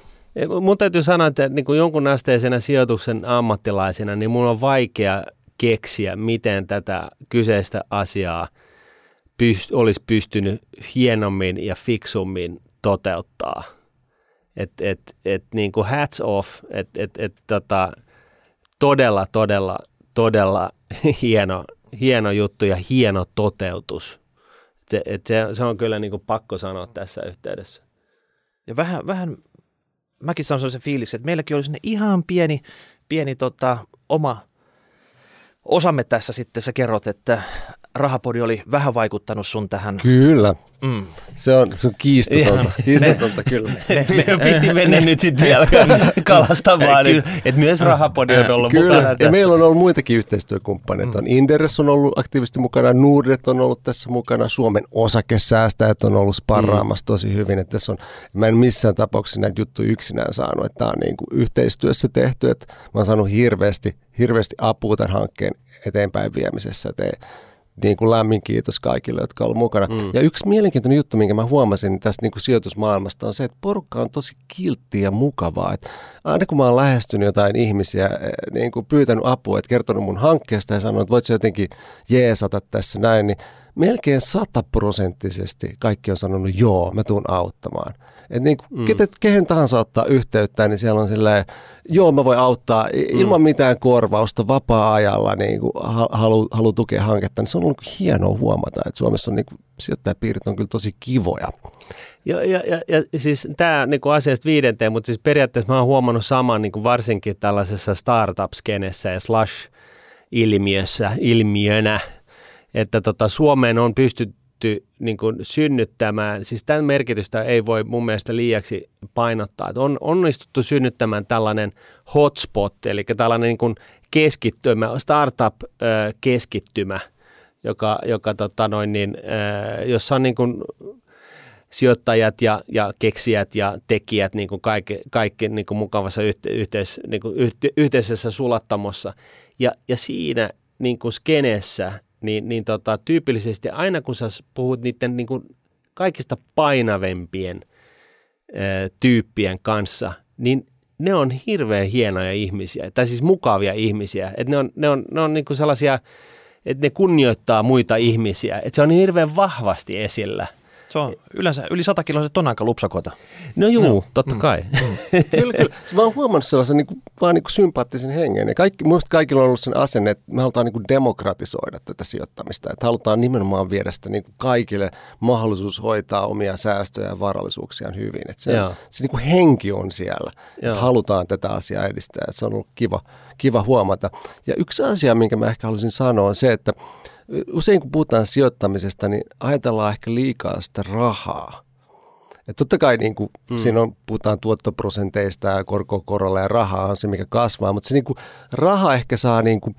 Mun täytyy sanoa, että niin kuin jonkun asteisena sijoituksen ammattilaisena, niin mun on vaikea keksiä, miten tätä kyseistä asiaa pyst- olisi pystynyt hienommin ja fiksummin toteuttaa. Et, et, et, niin kuin hats off, että et, et, tota, todella, todella, todella hieno, hieno juttu ja hieno toteutus. Se, et se, se on kyllä niin kuin pakko sanoa tässä yhteydessä. Ja vähän, vähän mäkin sanon sellaisen fiiliksen, että meilläkin olisi ihan pieni, pieni tota, oma osamme tässä sitten sä kerrot, että Rahapodi oli vähän vaikuttanut sun tähän. Kyllä. Mm. Se on, se on kiistatonta, kiistatonta kyllä. Meidän piti mennä nyt sitten vielä kalastamaan, että myös Rahapodi on ollut kyllä. mukana tässä. Ja meillä on ollut muitakin yhteistyökumppaneita. Mm. Inderes on ollut aktiivisesti mukana, Nordnet on ollut tässä mukana, Suomen osakesäästäjät on ollut sparraamassa mm. tosi hyvin. Että tässä on, mä en missään tapauksessa näitä juttuja yksinään saanut, että tämä on niin kuin yhteistyössä tehty. Että mä oon saanut hirveästi, hirveästi apua tämän hankkeen eteenpäin viemisessä. Että niin kuin lämmin kiitos kaikille, jotka ovat mukana. Mm. Ja yksi mielenkiintoinen juttu, minkä mä huomasin tästä niin kuin sijoitusmaailmasta on se, että porukka on tosi kilttiä ja mukavaa. Että aina kun mä oon lähestynyt jotain ihmisiä, eh, niin kuin pyytänyt apua, että kertonut mun hankkeesta ja sanonut, että voit jotenkin jeesata tässä näin, niin melkein sataprosenttisesti kaikki on sanonut, joo, mä tuun auttamaan. Et niin kuin, mm. ketet, kehen tahansa ottaa yhteyttä, niin siellä on silleen, joo mä voin auttaa mm. ilman mitään korvausta vapaa-ajalla, niin kuin halu, halu tukea hanketta. Niin se on ollut niin hienoa huomata, että Suomessa on niin kuin, sijoittajapiirit on kyllä tosi kivoja. Ja, ja, ja, ja siis tämä niin asiasta viidenteen, mutta siis periaatteessa mä oon huomannut saman niin kuin varsinkin tällaisessa startup-skenessä ja slash-ilmiössä, ilmiönä, että tota, Suomeen on pystytty niin kuin synnyttämään, siis tämän merkitystä ei voi mun mielestä liiaksi painottaa, että on onnistuttu synnyttämään tällainen hotspot, eli tällainen niin kuin keskittymä, startup-keskittymä, joka, joka tota noin niin, jossa on niin kuin sijoittajat ja, ja keksijät ja tekijät niin kuin kaikki, kaikki niin kuin mukavassa yhte, yhteis, niin kuin yhte, yhteisessä sulattamossa. Ja, ja siinä niin kuin skeneessä niin, niin tota, tyypillisesti aina kun sä puhut niiden niin kuin kaikista painavempien ää, tyyppien kanssa, niin ne on hirveän hienoja ihmisiä, tai siis mukavia ihmisiä. Et ne on, ne on, ne on niin kuin sellaisia, että ne kunnioittaa muita ihmisiä. Et se on hirveän vahvasti esillä – se on yleensä yli 100 kiloiset on aika lupsakota. No juu, no. totta mm. kai. Mm. kyllä, kyllä. Se mä oon huomannut sellaisen niin kuin, vaan niin kuin sympaattisen hengen. Ja kaikki, muista kaikilla on ollut sen asenne, että me halutaan niin kuin demokratisoida tätä sijoittamista. Että halutaan nimenomaan viedä sitä niin kuin kaikille mahdollisuus hoitaa omia säästöjä ja varallisuuksiaan hyvin. Että se, se niin kuin henki on siellä. Että halutaan tätä asiaa edistää. Että se on ollut kiva, kiva huomata. Ja yksi asia, minkä mä ehkä haluaisin sanoa, on se, että usein kun puhutaan sijoittamisesta, niin ajatellaan ehkä liikaa sitä rahaa. Et totta kai niin kuin, mm. siinä on, puhutaan tuottoprosenteista ja korkokorolla ja rahaa on se, mikä kasvaa, mutta se niin kuin, raha ehkä saa niin kuin,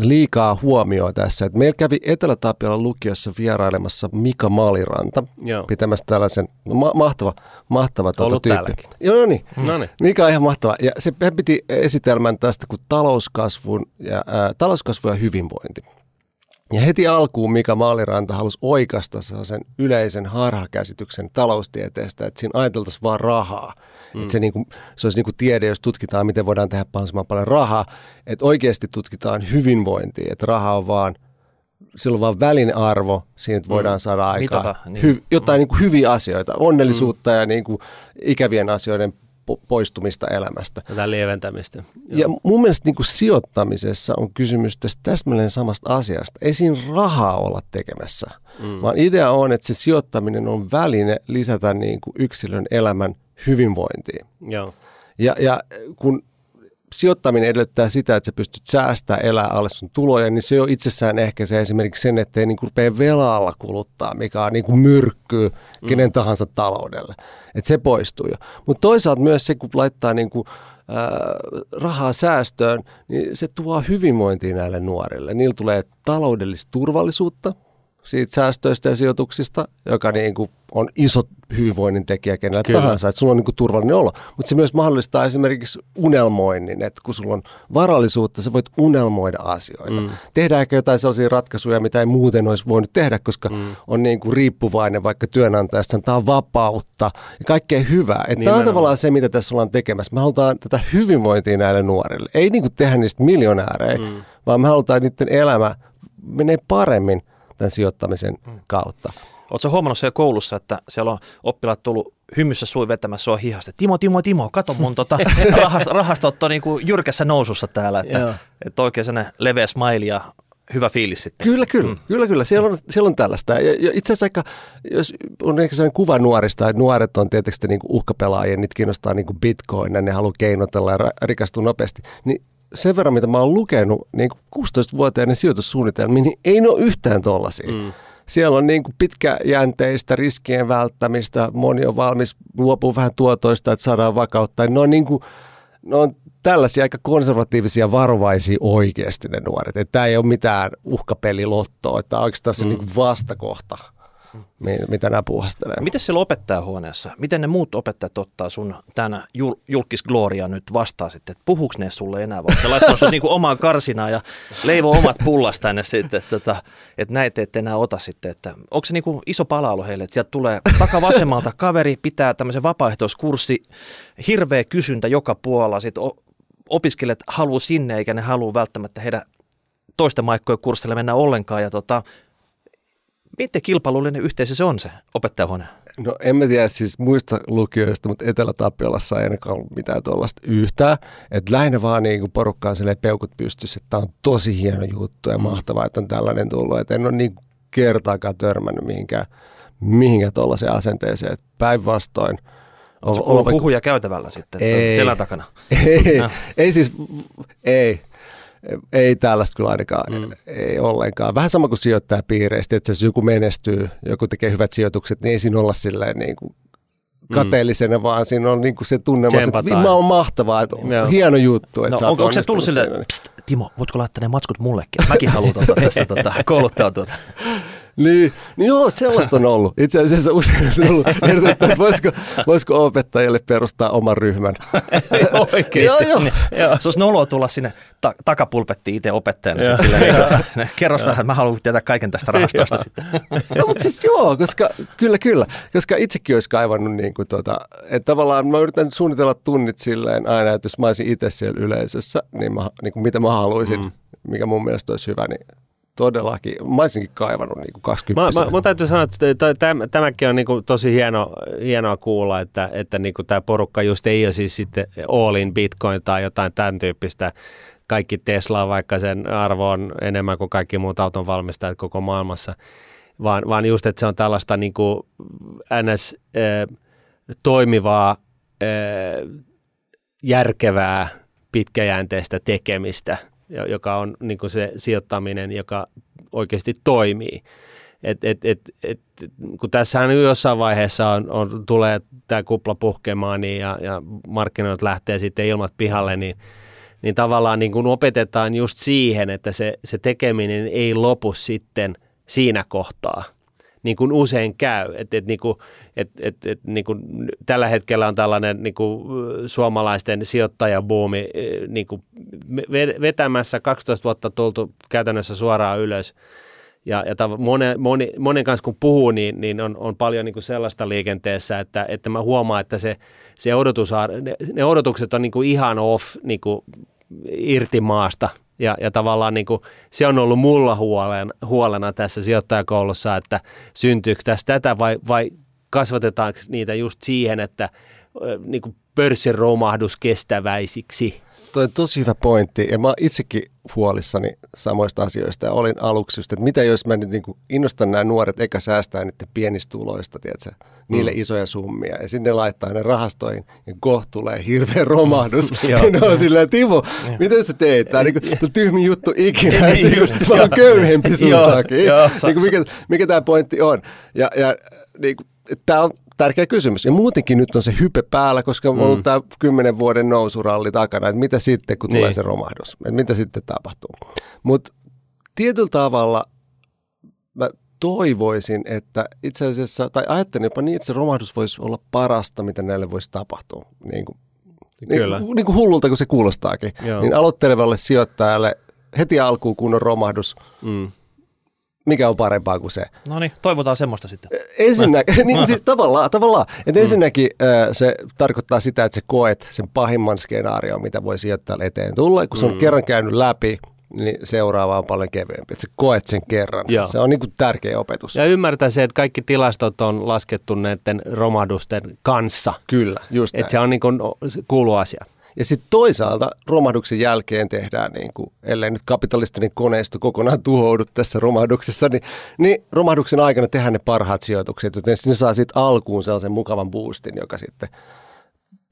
liikaa huomioon tässä. Et meillä kävi Etelä-Tapiolan lukiossa vierailemassa Mika Maliranta Joo. pitämässä tällaisen ma- mahtava, mahtava tuota, Ollut tyyppi. täälläkin. Joo, no niin. No niin. Mika on ihan mahtava. Ja se hän piti esitelmän tästä kuin talouskasvun ja, ää, talouskasvu ja hyvinvointi. Ja heti alkuun Mika Maaliranta halusi oikasta sen yleisen harhakäsityksen taloustieteestä, että siinä ajateltaisiin vaan rahaa. Mm. Että se, niinku, se olisi niinku tiede, jos tutkitaan, miten voidaan tehdä mahdollisimman paljon rahaa. Että oikeasti tutkitaan hyvinvointia, että raha on vaan, sillä on vaan välinearvo siinä, että voidaan saada aikaan Mitata, niin. hy, jotain niinku hyviä asioita, onnellisuutta ja niinku ikävien asioiden po- poistumista elämästä. Tätä lieventämistä. Ja mun mielestä niin kuin sijoittamisessa on kysymys tästä täsmälleen samasta asiasta. Ei siinä rahaa olla tekemässä, mm. vaan idea on, että se sijoittaminen on väline lisätä niin kuin yksilön elämän hyvinvointiin. Joo. Ja, ja kun sijoittaminen edellyttää sitä, että sä pystyt säästää, elää alle sun tuloja, niin se on itsessään ehkä se esimerkiksi sen, että ei niin kuin rupea velalla kuluttaa, mikä on niin kuin myrkkyy kenen tahansa taloudelle. Että se poistuu jo. Mutta toisaalta myös se, kun laittaa niin kuin, ää, rahaa säästöön, niin se tuo hyvinvointia näille nuorille. Niillä tulee taloudellista turvallisuutta siitä säästöistä ja sijoituksista, joka niin kuin on iso hyvinvoinnin tekijä kenellä Kyllä. tahansa, että sulla on niin kuin turvallinen olo. Mutta se myös mahdollistaa esimerkiksi unelmoinnin, että kun sulla on varallisuutta, sä voit unelmoida asioita. Mm. Tehdäänkö jotain sellaisia ratkaisuja, mitä ei muuten olisi voinut tehdä, koska mm. on niin kuin riippuvainen vaikka työnantajasta, tämä on vapautta ja kaikkea hyvää. Että tämä on tavallaan se, mitä tässä ollaan tekemässä. Me halutaan tätä hyvinvointia näille nuorille. Ei niin kuin tehdä niistä miljonäärejä, mm. vaan me halutaan niiden elämä menee paremmin tämän sijoittamisen kautta. Oletko huomannut siellä koulussa, että siellä on oppilaat tullut hymyssä sui vetämässä sua hihasta. Timo, Timo, Timo, kato mun tota, rahast, rahastot on niinku jyrkässä nousussa täällä. Joo. Että, että oikein sellainen leveä smile ja hyvä fiilis sitten. Kyllä, kyllä, mm. kyllä, kyllä. Siellä on, siellä on tällaista. Ja, ja itse asiassa aika, jos on ehkä sellainen kuva nuorista, että nuoret on tietysti niin uhkapelaajia, niitä kiinnostaa niin bitcoin, ja ne haluaa keinotella ja rikastua nopeasti, niin sen verran, mitä mä oon lukenut niin 16-vuotiaiden sijoitussuunnitelmia, niin ei ne ole yhtään tollaisia. Mm. Siellä on niin kuin pitkäjänteistä riskien välttämistä, moni on valmis luopumaan vähän tuotoista, että saadaan vakautta. Ne on, niin kuin, ne on tällaisia aika konservatiivisia, varovaisia oikeasti ne nuoret. Tämä ei ole mitään uhkapelilottoa, että oikeastaan se mm. niin kuin vastakohta, mitä nämä puhastelee. Miten siellä opettajahuoneessa, miten ne muut opettajat ottaa sun tämän jul- julkisgloria nyt vastaan sitten, että puhuuko ne sulle enää, vai se laittaa sun niinku omaan karsinaan ja leivoo omat pullasta tänne sitten, että, että, että näitä ette enää ota sitten, että onko se niinku iso palailu heille, että sieltä tulee takavasemmalta kaveri, pitää tämmöisen vapaaehtoiskurssi, hirveä kysyntä joka puolella, sitten opiskelijat haluaa sinne, eikä ne halua välttämättä heidän toisten maikkojen kurssille mennä ollenkaan, ja tota, miten kilpailullinen yhteisö se on se opettajahuone? No en mä tiedä siis muista lukioista, mutta Etelä-Tapiolassa ei ainakaan ollut mitään tuollaista yhtään. Että lähinnä vaan niin kuin porukka on silleen peukut pystyssä, että tämä on tosi hieno juttu ja mahtavaa, että on tällainen tullut. Että en ole niin kertaakaan törmännyt mihinkään, mihinkään tuollaiseen asenteeseen. Päinvastoin. On puhuja käytävällä sitten, Ei. selän takana. ei, No. ei siis, ei. Ei tällaista kyllä ainakaan, mm. ei ollenkaan. Vähän sama kuin sijoittajapiireistä, että jos joku menestyy, joku tekee hyvät sijoitukset, niin ei siinä olla silleen niin kuin kateellisena, mm. vaan siinä on niin kuin se tunnelma, että mä on mahtavaa, että Joo. hieno juttu, että No, onko, onko se tullut silleen. Pst, Timo, voitko laittaa ne matskut mullekin? Mäkin haluan tuota, tässä tuota, kouluttaa tuota. Niin, niin joo, sellaista on ollut. Itse asiassa usein on ollut ehdotettu, että voisiko, voisiko opettajille perustaa oman ryhmän. Oikeesti. Joo, joo. Niin, se olisi noloa tulla sinne ta- takapulpettiin itse opettajana. Silleen, niin, kerros vähän, mä haluan tietää kaiken tästä rahastosta sitten. No mutta siis joo, koska kyllä kyllä, koska itsekin olisi kaivannut niin kuin tota, että tavallaan mä yritän suunnitella tunnit silleen aina, että jos mä olisin itse siellä yleisössä, niin, mä, niin kuin mitä mä haluaisin, mm. mikä mun mielestä olisi hyvä, niin todellakin, mä olisinkin kaivannut niin kuin 20 Mä, mä, mun täytyy sanoa, että täm, tämäkin on niinku tosi hieno, hienoa kuulla, että, että niinku tämä porukka just ei ole siis sitten all in bitcoin tai jotain tämän tyyppistä. Kaikki Tesla, vaikka sen arvo on enemmän kuin kaikki muut auton valmistajat koko maailmassa, vaan, vaan just, että se on tällaista niinku ns. Äh, toimivaa, äh, järkevää, pitkäjänteistä tekemistä, joka on niin kuin se sijoittaminen, joka oikeasti toimii. et, et, et, et, kun tässähän jossain vaiheessa on, on, tulee tämä kupla puhkemaan niin, ja, ja markkinoit lähtee sitten ilmat pihalle, niin, niin tavallaan niin kun opetetaan just siihen, että se, se tekeminen ei lopu sitten siinä kohtaa, niin kuin usein käy. Et, et, niin kuin, et, et, et, niin kuin tällä hetkellä on tällainen niin kuin suomalaisten sijoittajabuumi niin kuin vetämässä 12 vuotta tultu käytännössä suoraan ylös. Ja, ja monen, moni, monen kanssa kun puhuu, niin, niin on, on paljon niin kuin sellaista liikenteessä, että, että mä huomaan, että se, se odotus, ne, ne odotukset on niin kuin ihan off niin kuin irti maasta ja, ja tavallaan niin kuin, se on ollut mulla huolen, huolena tässä sijoittajakoulussa, että syntyykö tässä tätä vai, vai kasvatetaanko niitä just siihen, että niin kuin pörssin romahdus kestäväisiksi. Tuo on tosi hyvä pointti ja mä itsekin huolissani samoista asioista ja olin aluksi just, että mitä jos mä nyt niin innostan nämä nuoret eka säästää niiden pienistä tuloista, tiedätkö, niille mm. isoja summia ja sinne laittaa ne rahastoihin ja kohta tulee hirveä romahdus. ja ne on silleen, Timo, miten sä teet? Tämä on niin tyhmin juttu ikinä, niin just vaan köyhempi sunsakin. niin mikä, mikä tämä pointti on? Ja, ja niin kuin, tämä on tärkeä kysymys. Ja muutenkin nyt on se hype päällä, koska on ollut mm. tämä kymmenen vuoden nousuralli takana, että mitä sitten, kun niin. tulee se romahdus, että mitä sitten tapahtuu. Mutta tietyllä tavalla mä toivoisin, että itse asiassa, tai ajattelin jopa niin, että se romahdus voisi olla parasta, mitä näille voisi tapahtua. Niin kuin, Kyllä. Niin, niin kuin hullulta kuin se kuulostaakin. Joo. Niin aloittelevalle sijoittajalle heti alkuun kunnon romahdus, mm mikä on parempaa kuin se. No niin, toivotaan semmoista sitten. Ensinnäkin, niin, siis, tavallaan, tavallaan. Että mm. ensinnäkin äh, se tarkoittaa sitä, että se koet sen pahimman skenaarion, mitä voi sijoittajalle eteen tulla. Kun se on mm. kerran käynyt läpi, niin seuraava on paljon kevyempi. Että sä koet sen kerran. Joo. Se on niin kuin tärkeä opetus. Ja ymmärtää se, että kaikki tilastot on laskettu näiden romahdusten kanssa. Kyllä, just Että se on niin kuin kuulu asia. Ja sitten toisaalta romahduksen jälkeen tehdään, niin kuin, ellei nyt kapitalistinen koneisto kokonaan tuhoudu tässä romahduksessa, niin, niin romahduksen aikana tehdään ne parhaat sijoitukset, joten ne saa sitten alkuun sellaisen mukavan boostin, joka sitten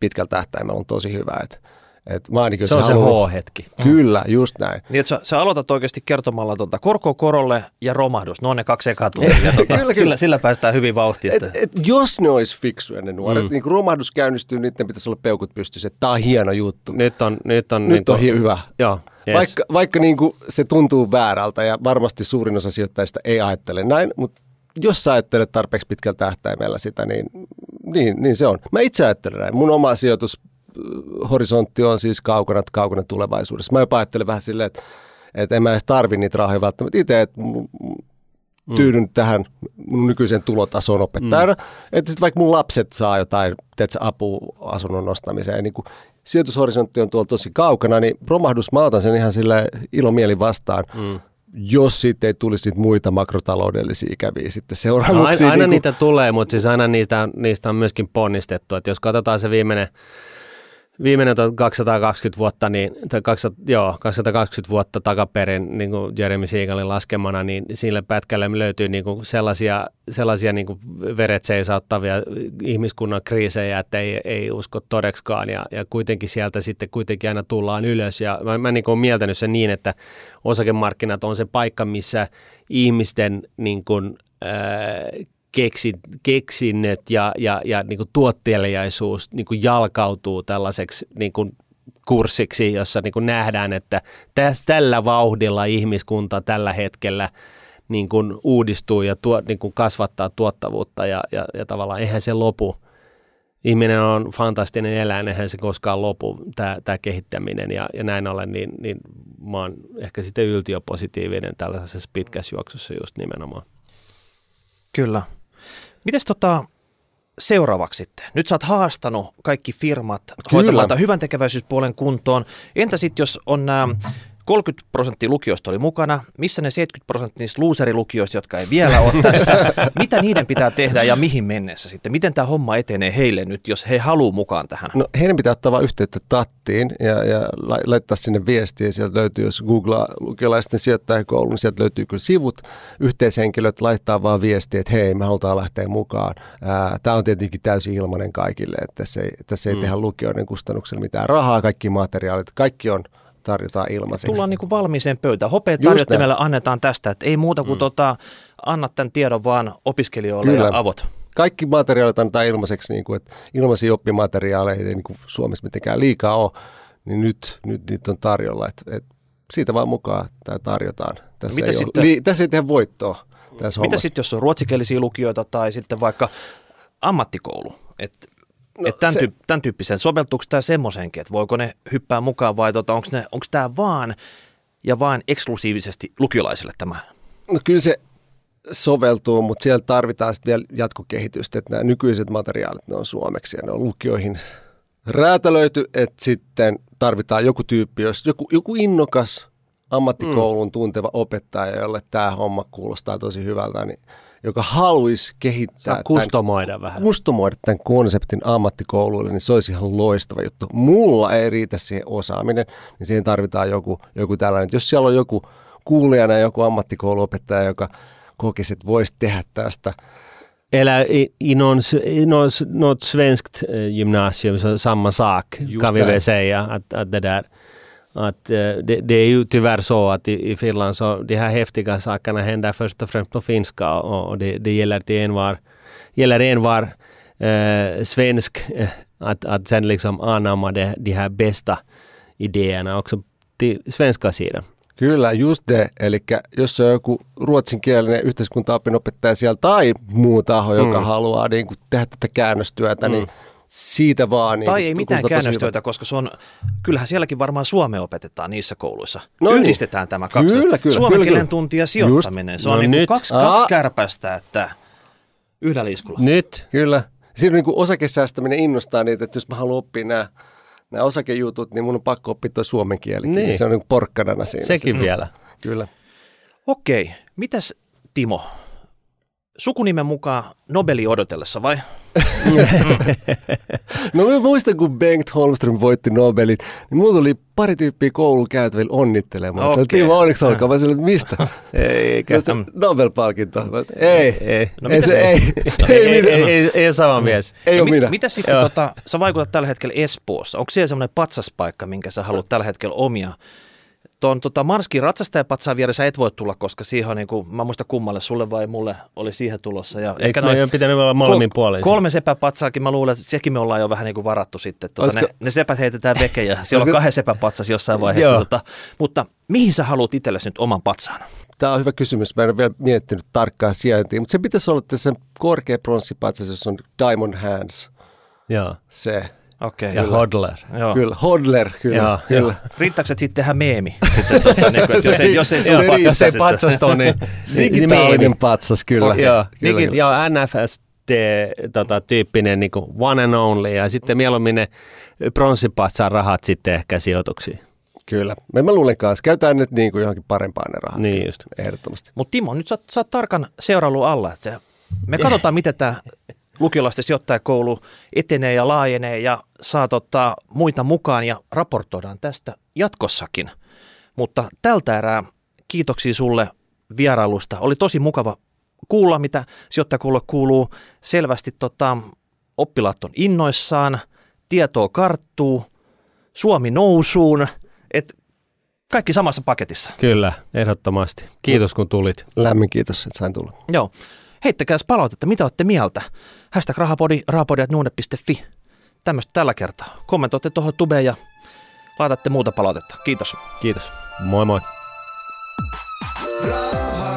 pitkällä tähtäimellä on tosi hyvä. Että et mä ainakin, se on se H-hetki. Kyllä, just näin. Niin, sä, sä aloitat oikeasti kertomalla tuota korko korolle ja romahdus. Ne on ne kaksi ekaa ja tuota, kyllä, sillä, sillä, päästään hyvin vauhtiin. Että... Et, et, jos ne olisi fiksuja ne nuoret, mm. niin kun romahdus käynnistyy, niin niiden pitäisi olla peukut pystyssä. Tämä on hieno juttu. Nyt on, nyt on, nyt niin on kuin, hyvä. Joo, yes. Vaikka, vaikka niin kuin se tuntuu väärältä ja varmasti suurin osa sijoittajista ei ajattele näin, mutta jos sä ajattelet tarpeeksi pitkällä tähtäimellä sitä, niin, niin, niin se on. Mä itse ajattelen näin. Mun oma sijoitus horisontti on siis kaukana, kaukana tulevaisuudessa. Mä jopa ajattelen vähän silleen, että, että en mä edes tarvi niitä rahoja välttämättä itse, että mm. tyydyn mm. tähän mun nykyiseen tulotasoon opettajana. Mm. Että sitten vaikka mun lapset saa jotain teetkö, apua asunnon nostamiseen, niin kun sijoitushorisontti on tuolla tosi kaukana, niin romahdus mä otan sen ihan sille ilomieli vastaan. Mm jos sitten ei tulisi muita makrotaloudellisia ikäviä sitten seuraamuksia. No, aina, aina niin kuin... niitä tulee, mutta siis aina niistä, niistä on myöskin ponnistettu. Että jos katsotaan se viimeinen viimeinen 220 vuotta, niin, tai 200, joo, 220 vuotta takaperin, niin kuin Jeremy Siegelin laskemana, niin sille pätkälle löytyy niin kuin sellaisia, sellaisia niin kuin veret seisauttavia ihmiskunnan kriisejä, että ei, ei usko todekskaan, ja, ja kuitenkin sieltä sitten kuitenkin aina tullaan ylös, ja mä, mä niin kuin mieltänyt sen niin, että osakemarkkinat on se paikka, missä ihmisten niin kuin, äh, keksin, keksinnöt ja, ja, ja niin kuin tuottelijaisuus niin kuin jalkautuu tällaiseksi niin kuin kurssiksi, jossa niin kuin nähdään, että tässä, tällä vauhdilla ihmiskunta tällä hetkellä niin kuin uudistuu ja tuo, niin kuin kasvattaa tuottavuutta ja, ja, ja tavallaan eihän se lopu. Ihminen on fantastinen eläin, eihän se koskaan lopu, tämä, tämä kehittäminen ja, ja näin ollen, niin, niin mä oon ehkä sitten yltiöpositiivinen tällaisessa pitkässä juoksussa just nimenomaan. Kyllä. Mites tota, seuraavaksi sitten? Nyt sä oot haastanut kaikki firmat Kyllä. hoitamaan tämän hyvän tekeväisyyspuolen kuntoon. Entä sitten, jos on nämä 30 prosenttia lukioista oli mukana. Missä ne 70 prosenttia niistä luuserilukioista, jotka ei vielä ole tässä? Mitä niiden pitää tehdä ja mihin mennessä sitten? Miten tämä homma etenee heille nyt, jos he haluavat mukaan tähän? No heidän pitää ottaa vain yhteyttä Tattiin ja, ja laittaa sinne viestiä. Sieltä löytyy, jos googlaa lukiolaisten sijoittajakoulun, niin sieltä löytyy kyllä sivut. Yhteishenkilöt laittaa vaan viestiä, että hei, me halutaan lähteä mukaan. Tämä on tietenkin täysin ilmainen kaikille, että tässä ei, tässä ei mm. tehdä lukioiden kustannuksella mitään rahaa. Kaikki materiaalit, kaikki on tarjotaan ilmaiseksi. Tullaan niin kuin valmiiseen pöytään. Hopeatarjottimelle annetaan tästä, että ei muuta kuin mm. tota, anna tämän tiedon vaan opiskelijoille Kyllä. ja avot. Kaikki materiaalit annetaan ilmaiseksi, niin kuin, että ilmaisia oppimateriaaleja ei niin kuin Suomessa mitenkään liikaa ole, niin nyt, nyt niitä on tarjolla. Et, et siitä vaan mukaan tämä tarjotaan. Tässä, Mitä ei, sitten? Ole, li, tässä ei tehdä voittoa. Tässä Mitä sitten, jos on ruotsikielisiä lukijoita tai sitten vaikka ammattikoulu? Et, no, et tämän, se... tyyp, tämän tyyppisen, soveltuuko tämä semmoisenkin, että voiko ne hyppää mukaan vai tota, onko tämä vaan ja vain eksklusiivisesti lukiolaisille tämä? No kyllä se soveltuu, mutta siellä tarvitaan sitten vielä jatkokehitystä, että nämä nykyiset materiaalit, ne on suomeksi ja ne on lukioihin räätälöity, että sitten tarvitaan joku tyyppi, jos joku, joku innokas ammattikoulun mm. tunteva opettaja, jolle tämä homma kuulostaa tosi hyvältä, niin joka haluaisi kehittää Saa kustomoida tämän, vähän. kustomoida tämän konseptin ammattikouluille, niin se olisi ihan loistava juttu. Mulla ei riitä siihen osaaminen, niin siihen tarvitaan joku, joku tällainen. Jos siellä on joku kuulijana joku ammattikouluopettaja, joka kokisi, että voisi tehdä tästä Eller i, i, någon, i något, något svenskt eh, gymnasium så samma sak Just kan vi väl säga. Att, att det där att eh, det, det, är ju tyvärr så att i, i, Finland så de här häftiga sakerna händer först och främst på finska och, och det, det gäller till envar, gäller envar eh, svensk eh, att, att sen liksom anamma det, de här bästa idéerna också till svenska sidan. Kyllä, just det. Eli jos on joku ruotsinkielinen yhteiskuntaopinopettaja siellä tai muu taho, joka mm. haluaa niin kuin, tehdä tätä käännöstyötä, mm. niin siitä vaan. Niin, tai ei mitään käännöstyötä, koska se on, kyllähän sielläkin varmaan suomea opetetaan niissä kouluissa. No niin. Yhdistetään niin. tämä kaksi. Kyllä, kyllä, Suomen kyllä, kielen tunti ja sijoittaminen. Just. Se on no niin nyt. kaksi, kaksi kärpästä, että yhdellä iskulla. Nyt. Kyllä. Siinä niin kuin osakesäästäminen innostaa niitä, että jos mä haluan oppia nämä nämä osakejutut, niin mun on pakko oppia tuo suomen kieli. Niin. Se on niin porkkanana siinä. Sekin se. vielä. Kyllä. Okei. Mitäs Timo? Sukunimen mukaan Nobeli odotellessa vai? no mä muistan, kun Bengt Holmström voitti Nobelin, niin mulla tuli pari tyyppiä koulun käytävillä onnittelemaan. Okay. Timo, onneksi olkaa. Mä sanoin, mistä? ei, se Nobel-palkinto. Ei, ei. No, ei, se, ei, ei, ei, ei, ei, ei, sama mies. Ei no, ole minä. Mitä sitten, tota, sä vaikutat tällä hetkellä Espoossa. Onko siellä semmoinen patsaspaikka, minkä sä haluat tällä hetkellä omia tuon tota Marskin ratsastajapatsaan vieressä et voi tulla, koska siihen on niin kuin, mä muista kummalle, sulle vai mulle oli siihen tulossa. Ja Eikö noin, meidän pitänyt olla molemmin kol- puolin? Kolme sepäpatsaakin, mä luulen, että sekin me ollaan jo vähän niin kuin varattu sitten. Tuota, ne, ne, sepät heitetään veke ja siellä on kahden sepäpatsas jossain vaiheessa. tota, mutta mihin sä haluat itsellesi nyt oman patsaan? Tämä on hyvä kysymys. Mä en ole vielä miettinyt tarkkaa sijaintia, mutta se pitäisi olla tässä korkea pronssipatsas, jos on Diamond Hands. Joo. Se. Okay, ja kyllä. hodler. Joo. Kyllä, hodler, kyllä. Joo, kyllä. Riittääkö se sitten tehdä meemi? Sitten, tuota, niin kuin, jos ei, jos ei, se, patsas, se patsas on, niin, digitaalinen patsas, kyllä. Okay. Joo, kyllä, Digit, kyllä. joo NFS tota, tyyppinen niin kuin one and only ja sitten mieluummin ne pronssipatsaan rahat sitten ehkä sijoituksiin. Kyllä. Me mä luulen kanssa. Käytetään nyt niin kuin johonkin parempaan ne rahat. Niin just. Ehdottomasti. Mutta Timo, nyt sä, sä oot tarkan seurailu alla. Että se, me katsotaan, miten tämä lukiolaisten sijoittajakoulu etenee ja laajenee ja saat ottaa muita mukaan ja raportoidaan tästä jatkossakin. Mutta tältä erää kiitoksia sulle vierailusta. Oli tosi mukava kuulla, mitä sijoittajakoululle kuuluu. Selvästi tota, oppilaat on innoissaan, tietoa karttuu, Suomi nousuun, et kaikki samassa paketissa. Kyllä, ehdottomasti. Kiitos kun tulit. Lämmin kiitos, että sain tulla. Joo. Heittäkää palautetta, mitä olette mieltä. Hashtag rahapodi, rahapodi.nuune.fi. Tämmöistä tällä kertaa. Kommentoitte tuohon tubeen ja laitatte muuta palautetta. Kiitos. Kiitos. Moi moi. Ra-